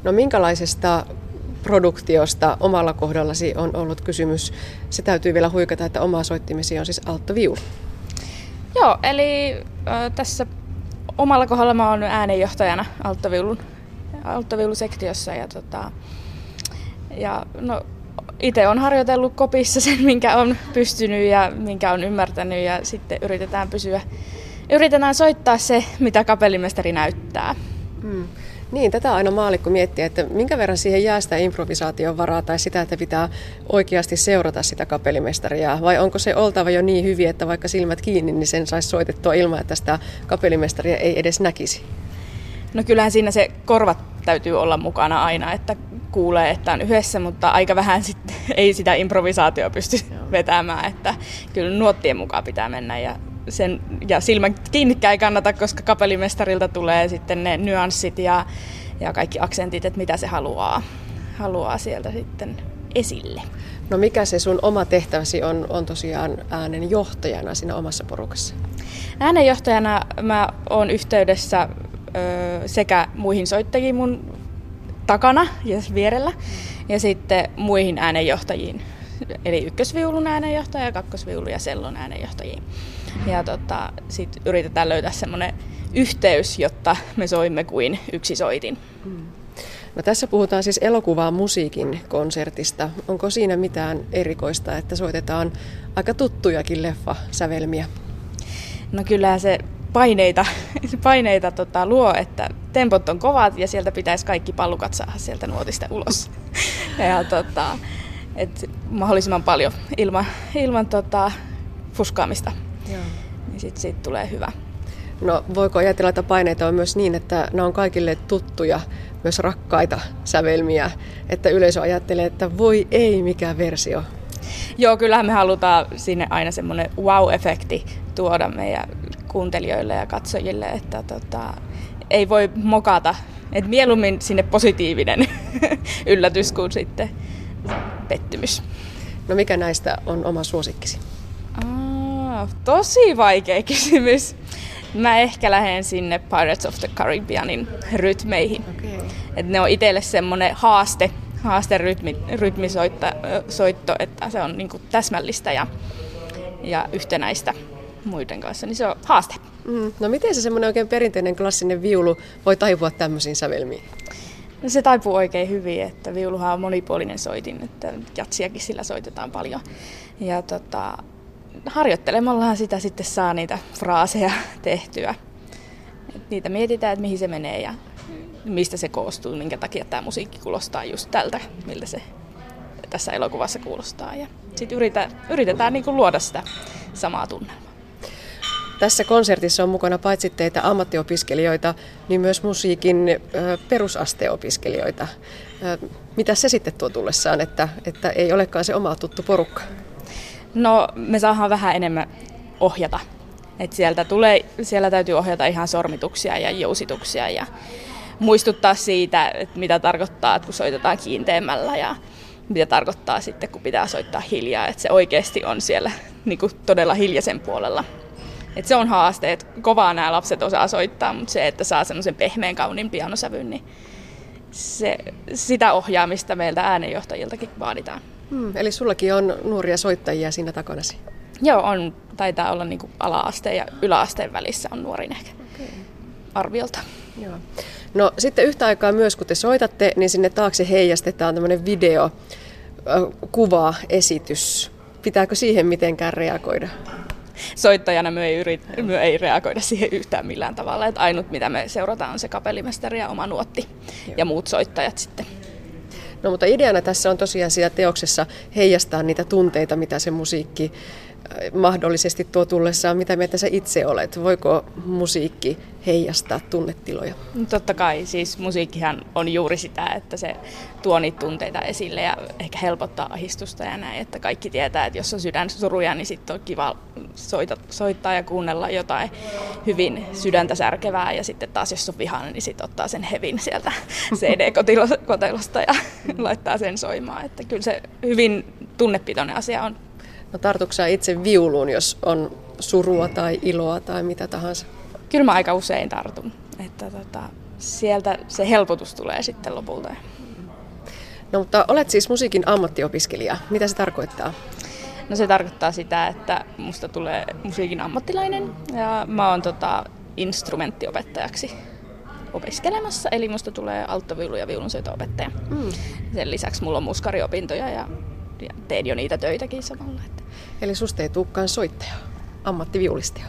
No minkälaisesta produktiosta omalla kohdallasi on ollut kysymys? Se täytyy vielä huikata, että oma soittimesi on siis alttoviulu. Joo, eli äh, tässä omalla kohdalla mä oon äänenjohtajana alttoviulun, alttoviulusektiossa ja, tota, ja no, itse on harjoitellut kopissa sen, minkä on pystynyt ja minkä on ymmärtänyt ja sitten yritetään pysyä yritetään soittaa se, mitä kapellimestari näyttää. Hmm. Niin, tätä aina maalikko miettiä, että minkä verran siihen jää sitä improvisaation varaa tai sitä, että pitää oikeasti seurata sitä kapellimestaria. Vai onko se oltava jo niin hyvin, että vaikka silmät kiinni, niin sen saisi soitettua ilman, että sitä kapellimestaria ei edes näkisi? No kyllähän siinä se korvat täytyy olla mukana aina, että kuulee, että on yhdessä, mutta aika vähän sitten *laughs* ei sitä improvisaatioa pysty vetämään, että kyllä nuottien mukaan pitää mennä ja sen, ja silmän kiinnikään ei kannata, koska kapellimestarilta tulee sitten ne nyanssit ja, ja kaikki aksentit, että mitä se haluaa, haluaa sieltä sitten esille. No mikä se sun oma tehtäväsi on, on tosiaan äänen johtajana siinä omassa porukassa? Äänenjohtajana mä oon yhteydessä ö, sekä muihin soittajiin mun takana ja vierellä ja sitten muihin äänenjohtajiin. Eli ykkösviulun äänenjohtaja, kakkosviulun ja sellon äänenjohtajiin. Ja tota, sitten yritetään löytää semmoinen yhteys, jotta me soimme kuin yksi soitin. Hmm. No tässä puhutaan siis elokuvaa musiikin konsertista. Onko siinä mitään erikoista, että soitetaan aika tuttujakin leffa-sävelmiä? No kyllä se paineita, *laughs* paineita tota, luo, että tempot on kovat ja sieltä pitäisi kaikki pallukat saada sieltä nuotista ulos. *laughs* ja tota, et mahdollisimman paljon ilman, ilman tota, fuskaamista. Joo. Niin sitten siitä tulee hyvä. No voiko ajatella, että paineita on myös niin, että ne on kaikille tuttuja, myös rakkaita sävelmiä, että yleisö ajattelee, että voi ei, mikä versio. Joo, kyllähän me halutaan sinne aina semmoinen wow-efekti tuoda meidän kuuntelijoille ja katsojille, että tota, ei voi mokata. Et mieluummin sinne positiivinen *laughs* yllätys kuin sitten pettymys. No mikä näistä on oma suosikkisi? Tosi vaikea kysymys. Mä ehkä lähden sinne Pirates of the Caribbeanin rytmeihin. Okay. Et ne on itselle semmoinen haaste, haaste rytmi, rytmisoitto, että se on niinku täsmällistä ja, ja yhtenäistä muiden kanssa, niin se on haaste. Mm. No miten se semmoinen oikein perinteinen klassinen viulu voi taipua tämmöisiin sävelmiin? No se taipuu oikein hyvin, että viuluhan on monipuolinen soitin, että jatsiakin sillä soitetaan paljon. Ja tota, harjoittelemallahan sitä sitten saa niitä fraaseja tehtyä. Et niitä mietitään, että mihin se menee ja mistä se koostuu, minkä takia tämä musiikki kuulostaa just tältä, miltä se tässä elokuvassa kuulostaa. Ja sitten yritetään, yritetään niin kuin luoda sitä samaa tunnelmaa. Tässä konsertissa on mukana paitsi teitä ammattiopiskelijoita, niin myös musiikin perusasteopiskelijoita. Mitä se sitten tuo tullessaan, että, että ei olekaan se oma tuttu porukka? No me saadaan vähän enemmän ohjata. Et sieltä, tulee, siellä täytyy ohjata ihan sormituksia ja jousituksia ja muistuttaa siitä, että mitä tarkoittaa, että kun soitetaan kiinteämmällä ja mitä tarkoittaa sitten, kun pitää soittaa hiljaa, että se oikeasti on siellä niin kuin todella hiljaisen puolella. Et se on haaste, että kovaa nämä lapset osaa soittaa, mutta se, että saa semmoisen pehmeän kauniin pianosävyn, niin se, sitä ohjaamista meiltä äänenjohtajiltakin vaaditaan. Hmm, eli sullakin on nuoria soittajia siinä takanasi? Joo, on, taitaa olla niin ala-asteen ja yläasteen välissä on nuorin ehkä okay. arviolta. Joo. No sitten yhtä aikaa myös, kun te soitatte, niin sinne taakse heijastetaan tämmöinen video, kuva, esitys. Pitääkö siihen mitenkään reagoida? Soittajana me ei, yrit, me ei reagoida siihen yhtään millään tavalla. Että ainut mitä me seurataan on se kapellimestari ja oma nuotti Joo. ja muut soittajat sitten. No mutta ideana tässä on tosiaan siellä teoksessa heijastaa niitä tunteita, mitä se musiikki mahdollisesti tuo tullessaan, mitä mieltä sä itse olet? Voiko musiikki heijastaa tunnetiloja? Totta kai, siis musiikkihan on juuri sitä, että se tuo niitä tunteita esille ja ehkä helpottaa ahistusta ja näin, että kaikki tietää, että jos on sydän suruja, niin sitten on kiva soita, soittaa ja kuunnella jotain hyvin sydäntä särkevää ja sitten taas jos on vihainen, niin sitten ottaa sen hevin sieltä *laughs* CD-kotelosta ja *laughs* laittaa sen soimaan, että kyllä se hyvin tunnepitoinen asia on. No tartuksia itse viuluun, jos on surua tai iloa tai mitä tahansa? Kyllä mä aika usein tartun. Että tota, sieltä se helpotus tulee sitten lopulta. No mutta olet siis musiikin ammattiopiskelija. Mitä se tarkoittaa? No se tarkoittaa sitä, että musta tulee musiikin ammattilainen ja mä oon tota, instrumenttiopettajaksi opiskelemassa, eli musta tulee alttoviulu- ja viulunsoito-opettaja. Mm. Sen lisäksi mulla on muskariopintoja ja, ja teen jo niitä töitäkin samalla. Että. Eli susta ei tulekaan soittaja, ammattiviulistaja?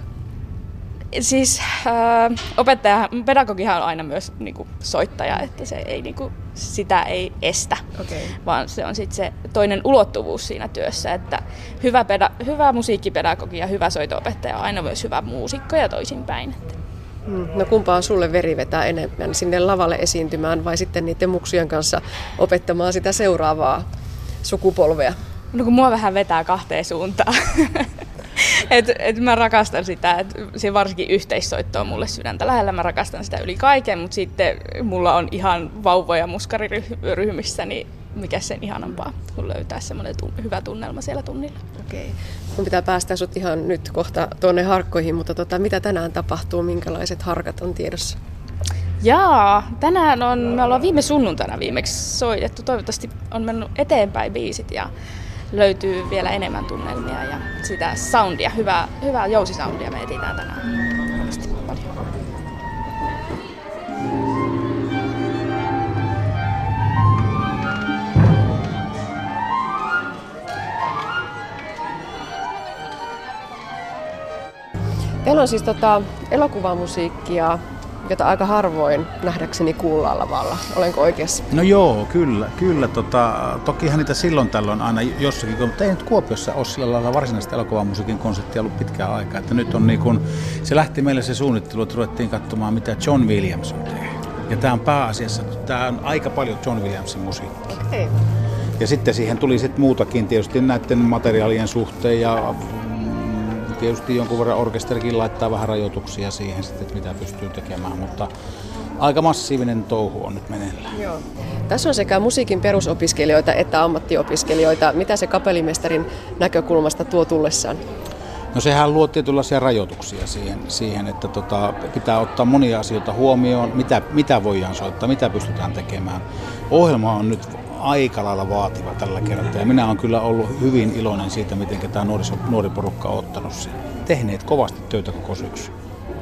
Siis äh, opettaja, pedagogihan on aina myös niinku, soittaja, että se ei, niinku, sitä ei estä, okay. vaan se on sitten se toinen ulottuvuus siinä työssä, että hyvä, peda- hyvä musiikkipedagogi ja hyvä soitoopettaja on aina myös hyvä muusikko ja toisinpäin. Että. Hmm. No kumpaa sulle veri vetää enemmän, sinne lavalle esiintymään vai sitten niiden muksujen kanssa opettamaan sitä seuraavaa sukupolvea? No kun mua vähän vetää kahteen suuntaan. *laughs* et, et mä rakastan sitä, että se varsinkin yhteissoitto on mulle sydäntä lähellä, mä rakastan sitä yli kaiken, mutta sitten mulla on ihan vauvoja muskariryhmissä, niin mikä sen ihanampaa, kun löytää semmoinen tun- hyvä tunnelma siellä tunnilla. Okei. Mun pitää päästä sut ihan nyt kohta tuonne harkkoihin, mutta tota, mitä tänään tapahtuu, minkälaiset harkat on tiedossa? Jaa, tänään on, me ollaan viime sunnuntaina viimeksi soitettu. Toivottavasti on mennyt eteenpäin biisit ja löytyy vielä enemmän tunnelmia ja sitä soundia, hyvää, hyvää jousisoundia me etsitään tänään paljon. Teillä on siis tota elokuvamusiikkia jota aika harvoin nähdäkseni kuullaan lavalla. Olenko oikeassa? No joo, kyllä. kyllä tota, tokihan niitä silloin tällöin aina jossakin, mutta ei nyt Kuopiossa ole sillä lailla varsinaista elokuvamusiikin konseptia ollut pitkään aikaa. Että nyt on niin kun, se lähti meille se suunnittelu, että ruvettiin katsomaan mitä John Williams on tehnyt. Ja tämä on pääasiassa, tämä on aika paljon John Williamsin musiikkia. Okay. Ja sitten siihen tuli sitten muutakin tietysti näiden materiaalien suhteen ja Tietysti jonkun verran orkesterikin laittaa vähän rajoituksia siihen sitten, että mitä pystyy tekemään, mutta aika massiivinen touhu on nyt meneillään. Joo. Tässä on sekä musiikin perusopiskelijoita että ammattiopiskelijoita. Mitä se kapellimestarin näkökulmasta tuo tullessaan? No sehän luo tietynlaisia rajoituksia siihen, siihen että tota, pitää ottaa monia asioita huomioon, mitä, mitä voidaan soittaa, mitä pystytään tekemään. Ohjelma on nyt aika lailla vaativa tällä kertaa. Ja minä olen kyllä ollut hyvin iloinen siitä, miten tämä nuori, nuori porukka on ottanut sen. Tehneet kovasti töitä koko syksy.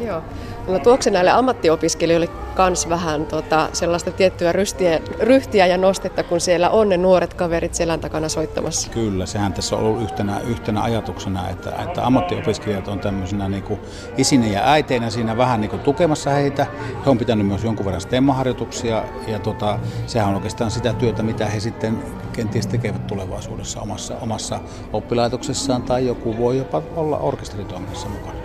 Joo. No tuokse näille ammattiopiskelijoille kans vähän tota, sellaista tiettyä ryhtiä, ryhtiä ja nostetta, kun siellä on ne nuoret kaverit selän takana soittamassa? Kyllä, sehän tässä on ollut yhtenä, yhtenä ajatuksena, että, että ammattiopiskelijat on tämmöisenä niin kuin isinä ja äiteinä siinä vähän niin kuin tukemassa heitä. He on pitänyt myös jonkun verran stemmaharjoituksia ja tota, sehän on oikeastaan sitä työtä, mitä he sitten kenties tekevät tulevaisuudessa omassa, omassa oppilaitoksessaan tai joku voi jopa olla orkesteritoiminnassa mukana.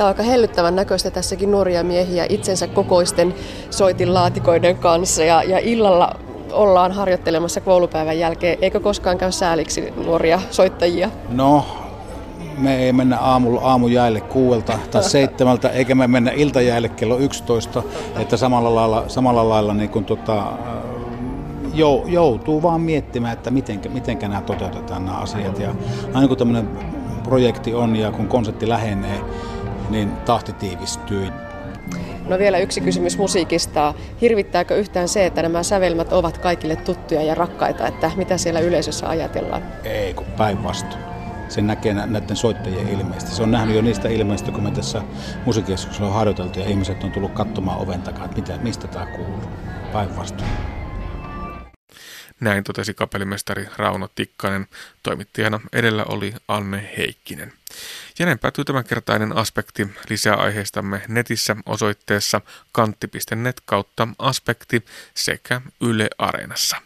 Tämä on aika hellyttävän näköistä tässäkin nuoria miehiä itsensä kokoisten soitinlaatikoiden kanssa ja, ja illalla ollaan harjoittelemassa koulupäivän jälkeen. Eikö koskaan käy sääliksi nuoria soittajia? No, me ei mennä aamulla aamujäille kuuelta tai *laughs* seitsemältä, eikä me mennä iltajäille kello 11, että samalla lailla, samalla lailla niin kuin tota, joutuu vaan miettimään, että miten, mitenkä nämä toteutetaan nämä asiat. Ja aina kun tämmöinen projekti on ja kun konsepti lähenee, niin tahti tiivistyy. No vielä yksi kysymys musiikista. Hirvittääkö yhtään se, että nämä sävelmät ovat kaikille tuttuja ja rakkaita, että mitä siellä yleisössä ajatellaan? Ei, kun päinvastoin. Se näkee näiden soittajien ilmeistä. Se on nähnyt jo niistä ilmeistä, kun me tässä musiikkikeskuksella on harjoiteltu ja ihmiset on tullut katsomaan oven takaa, että mitä, mistä tämä kuuluu. Päinvastoin. Näin totesi kapellimestari Rauno Tikkanen. Toimittajana edellä oli Anne Heikkinen. Näin päätyy tämänkertainen aspekti lisää aiheistamme netissä osoitteessa kantti.net kautta aspekti sekä Yle Areenassa.